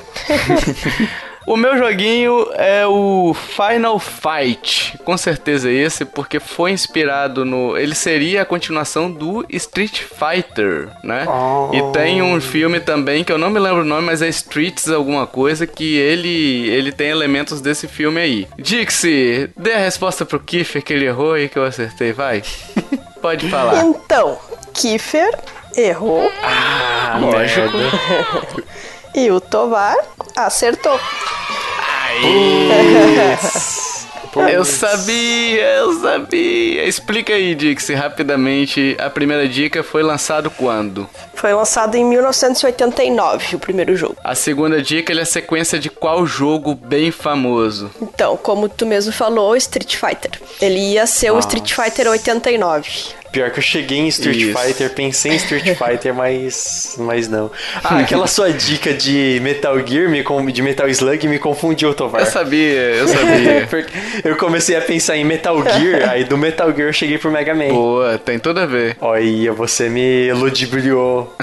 O meu joguinho é o Final Fight. Com certeza esse, porque foi inspirado no. Ele seria a continuação do Street Fighter, né?
Oh.
E tem um filme também que eu não me lembro o nome, mas é Streets alguma coisa, que ele, ele tem elementos desse filme aí. Dixie, dê a resposta pro Kiefer que ele errou e que eu acertei, vai. [laughs] Pode falar.
Então, Kiefer errou
Ah,
Lógico. [laughs]
e o Tovar acertou.
Eu sabia, eu sabia. Explica aí, Dixie, rapidamente. A primeira dica foi lançado quando?
Foi lançado em 1989, o primeiro jogo.
A segunda dica ele é a sequência de qual jogo bem famoso?
Então, como tu mesmo falou, Street Fighter. Ele ia ser o Street Fighter 89.
Pior que eu cheguei em Street
Isso.
Fighter, pensei em Street [laughs] Fighter, mas, mas não. Ah, [laughs] aquela sua dica de Metal Gear, me, de Metal Slug, me confundiu, Tovar.
Eu sabia, eu sabia. [laughs]
Eu comecei a pensar em Metal Gear, aí do Metal Gear eu cheguei pro Mega Man.
Boa, tem tudo a ver.
Olha, você me ludibriou.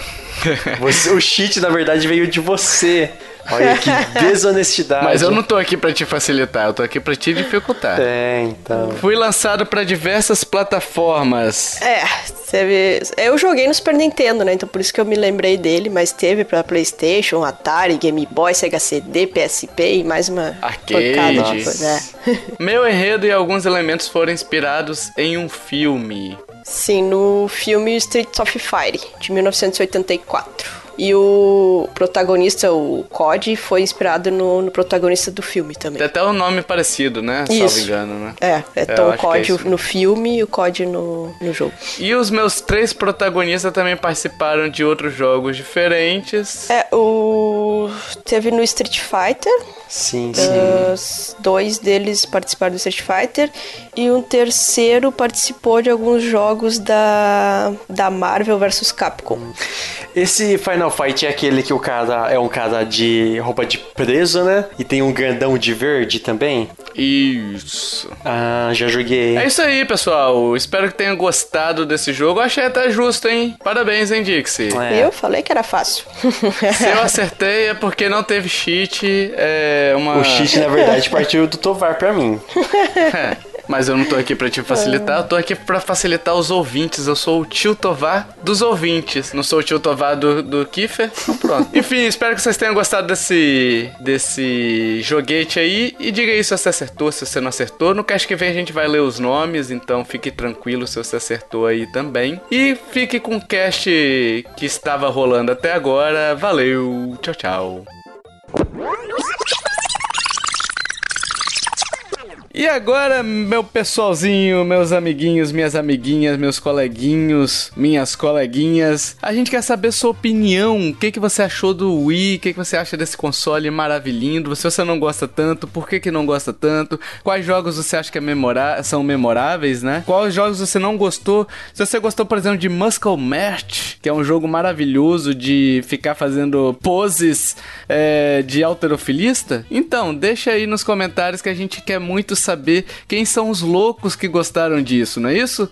Você- o cheat, na verdade, veio de você. Olha que [laughs] desonestidade.
Mas eu não tô aqui pra te facilitar, eu tô aqui pra te dificultar.
É, então.
Fui lançado pra diversas plataformas.
É, teve. Eu joguei no Super Nintendo, né? Então por isso que eu me lembrei dele, mas teve pra PlayStation, Atari, Game Boy, Sega CD, PSP e mais uma
Arcade.
coisa. É. [laughs]
Meu enredo e alguns elementos foram inspirados em um filme.
Sim, no filme Streets of Fire, de 1984. E o protagonista, o COD, foi inspirado no, no protagonista do filme também.
Tem até o nome parecido, né?
Isso.
Salvo engano, né?
É, é
eu
Tom
acho que é
COD
isso.
no filme e o COD no, no jogo.
E os meus três protagonistas também participaram de outros jogos diferentes.
É, o. Teve no Street Fighter,
Sim, sim.
Uh, dois deles participaram do Street Fighter e um terceiro participou de alguns jogos da, da Marvel vs Capcom.
Esse Final Fight é aquele que o cara é um cara de roupa de preso, né? E tem um grandão de verde também.
Isso.
Ah, já joguei.
É isso aí, pessoal. Espero que tenham gostado desse jogo. Achei até justo, hein? Parabéns, hein, Dixie?
É.
Eu falei que era fácil. [laughs]
Se eu acertei é porque não teve cheat. É uma...
O cheat, na verdade, [laughs] partiu do Tovar pra mim. [laughs]
Mas eu não tô aqui pra te facilitar, eu tô aqui pra facilitar os ouvintes. Eu sou o tio Tovar dos ouvintes. Não sou o tio Tovar do, do Kiffer. Então pronto. [laughs] Enfim, espero que vocês tenham gostado desse, desse joguete aí. E diga aí se você acertou, se você não acertou. No cast que vem a gente vai ler os nomes, então fique tranquilo se você acertou aí também. E fique com o cast que estava rolando até agora. Valeu, tchau, tchau. E agora, meu pessoalzinho, meus amiguinhos, minhas amiguinhas, meus coleguinhos, minhas coleguinhas, a gente quer saber sua opinião. O que, que você achou do Wii? O que, que você acha desse console maravilhoso? Se você não gosta tanto, por que, que não gosta tanto? Quais jogos você acha que é memora são memoráveis, né? Quais jogos você não gostou? Se você gostou, por exemplo, de Muscle Match, que é um jogo maravilhoso de ficar fazendo poses é, de alterofilista, então deixa aí nos comentários que a gente quer muito saber quem são os loucos que gostaram disso, não é isso?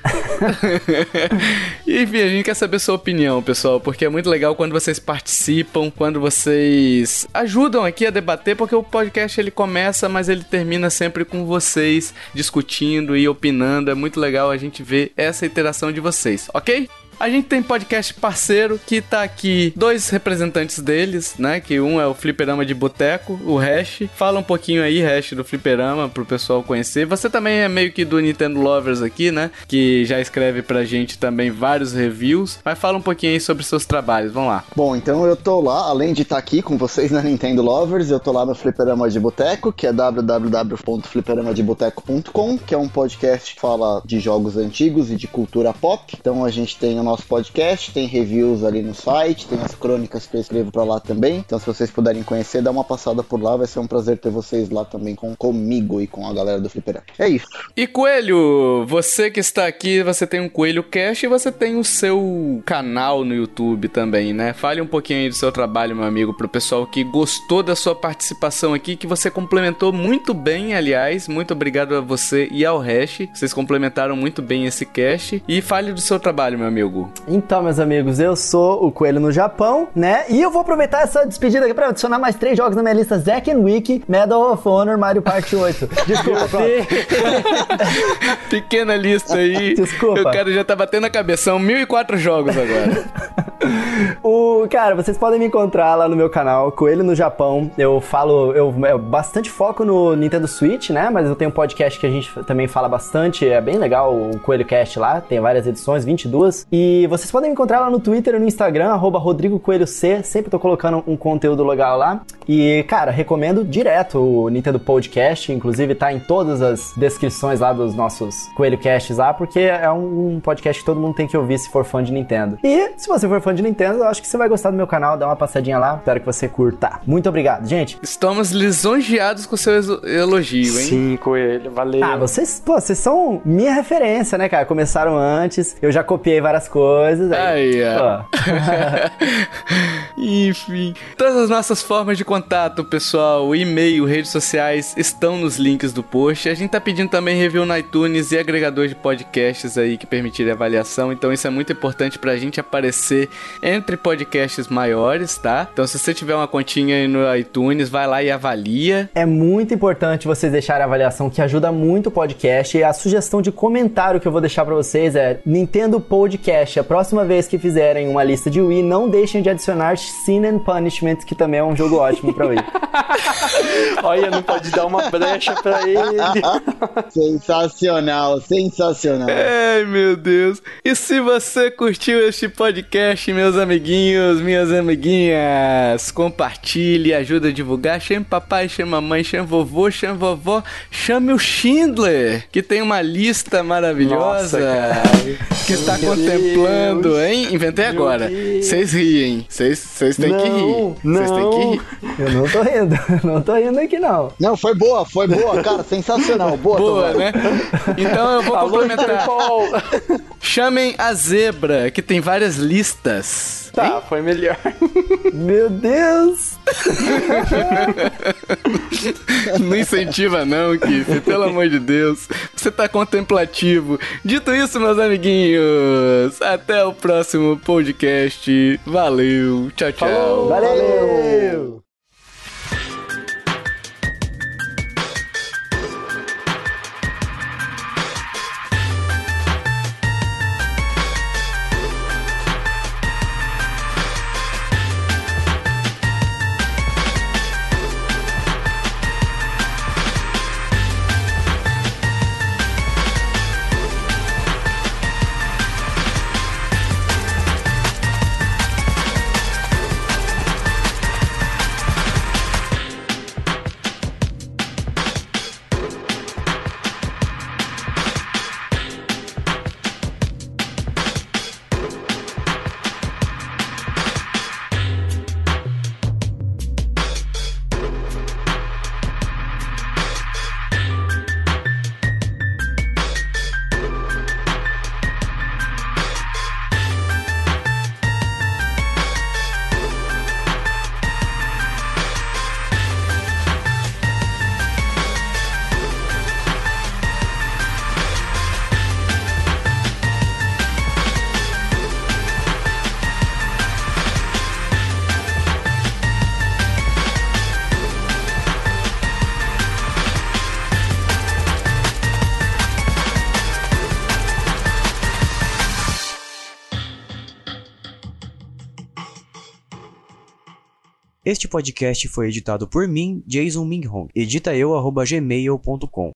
[laughs] Enfim, a gente quer saber sua opinião, pessoal, porque é muito legal quando vocês participam, quando vocês ajudam aqui a debater, porque o podcast ele começa, mas ele termina sempre com vocês discutindo e opinando. É muito legal a gente ver essa interação de vocês, ok? A gente tem podcast parceiro que tá aqui dois representantes deles, né? Que um é o Fliperama de Boteco, o Hash. Fala um pouquinho aí, Hash, do Fliperama, pro pessoal conhecer. Você também é meio que do Nintendo Lovers aqui, né? Que já escreve pra gente também vários reviews. Mas fala um pouquinho aí sobre seus trabalhos, vamos lá.
Bom, então eu tô lá, além de estar aqui com vocês na Nintendo Lovers, eu tô lá no Fliperama de Boteco, que é www.fliperamadeboteco.com, que é um podcast que fala de jogos antigos e de cultura pop. Então a gente tem o nosso podcast, tem reviews ali no site, tem as crônicas que eu escrevo pra lá também. Então se vocês puderem conhecer, dá uma passada por lá, vai ser um prazer ter vocês lá também com, comigo e com a galera do Fliperama. É isso.
E Coelho, você que está aqui, você tem um Coelho Cash e você tem o seu canal no YouTube também, né? Fale um pouquinho aí do seu trabalho, meu amigo, pro pessoal que gostou da sua participação aqui, que você complementou muito bem, aliás. Muito obrigado a você e ao Hash. Vocês complementaram muito bem esse cast. E fale do seu trabalho, meu amigo.
Então, meus amigos, eu sou o Coelho no Japão, né? E eu vou aproveitar essa despedida aqui pra adicionar mais três jogos na minha lista: Zack and Wiki, Medal of Honor, Mario Party [laughs] 8. Desculpa. [laughs]
Pequena lista aí. [laughs]
Desculpa.
O cara já tá batendo a cabeça. São 1004 jogos agora.
O, cara, vocês podem me encontrar lá no meu canal, Coelho no Japão. Eu falo, eu, eu bastante foco no Nintendo Switch, né? Mas eu tenho um podcast que a gente também fala bastante, é bem legal o Coelho Cast lá, tem várias edições, 22. E vocês podem me encontrar lá no Twitter e no Instagram, arroba Rodrigo Coelho C, sempre tô colocando um conteúdo legal lá. E, cara, recomendo direto o Nintendo Podcast, inclusive tá em todas as descrições lá dos nossos Coelho Casts lá, porque é um podcast que todo mundo tem que ouvir se for fã de Nintendo. E se você for fã de Nintendo, eu acho que você vai gostar do meu canal, dá uma passadinha lá, espero que você curta. Muito obrigado, gente.
Estamos lisonjeados com seu exo- elogio, hein?
Sim, Coelho, valeu.
Ah, vocês, pô, vocês são minha referência, né, cara? Começaram antes, eu já copiei várias coisas.
Aí, ó.
pô. [laughs]
Enfim, todas as nossas formas de contato, pessoal, e-mail, redes sociais, estão nos links do post. A gente tá pedindo também review no iTunes e agregadores de podcasts aí que permitirem avaliação. Então isso é muito importante pra gente aparecer entre podcasts maiores, tá? Então se você tiver uma continha aí no iTunes, vai lá e avalia.
É muito importante vocês deixarem a avaliação, que ajuda muito o podcast. E a sugestão de comentário que eu vou deixar pra vocês é Nintendo Podcast. A próxima vez que fizerem uma lista de Wii, não deixem de adicionar Sin and Punishment, que também é um jogo ótimo pra Wii. [laughs]
Olha, não pode dar uma brecha pra ele. [laughs]
sensacional, sensacional.
Ai, meu Deus. E se você curtiu este podcast, meus amiguinhos, minhas amiguinhas. Compartilhe, ajuda a divulgar. Chame papai, chame mamãe, chame vovô, chame vovó. Chame o Schindler, que tem uma lista maravilhosa.
Nossa,
que está contemplando,
Deus.
hein? Inventei agora. Vocês riem. Vocês têm que rir.
Não,
Vocês têm que rir.
Eu não tô rindo, [laughs] não tô rindo aqui não.
Não, foi boa, foi boa, cara, sensacional. Boa,
Boa, né? Então eu vou complementar. Chamem a zebra, que tem várias listas.
Tá, foi melhor. [laughs]
Meu Deus! [laughs]
Não incentiva não, Kiff, pelo amor de Deus. Você tá contemplativo. Dito isso, meus amiguinhos, até o próximo podcast. Valeu, tchau, tchau.
Valeu!
Este podcast foi editado por mim, Jason Minghong. Edita eu, gmail.com.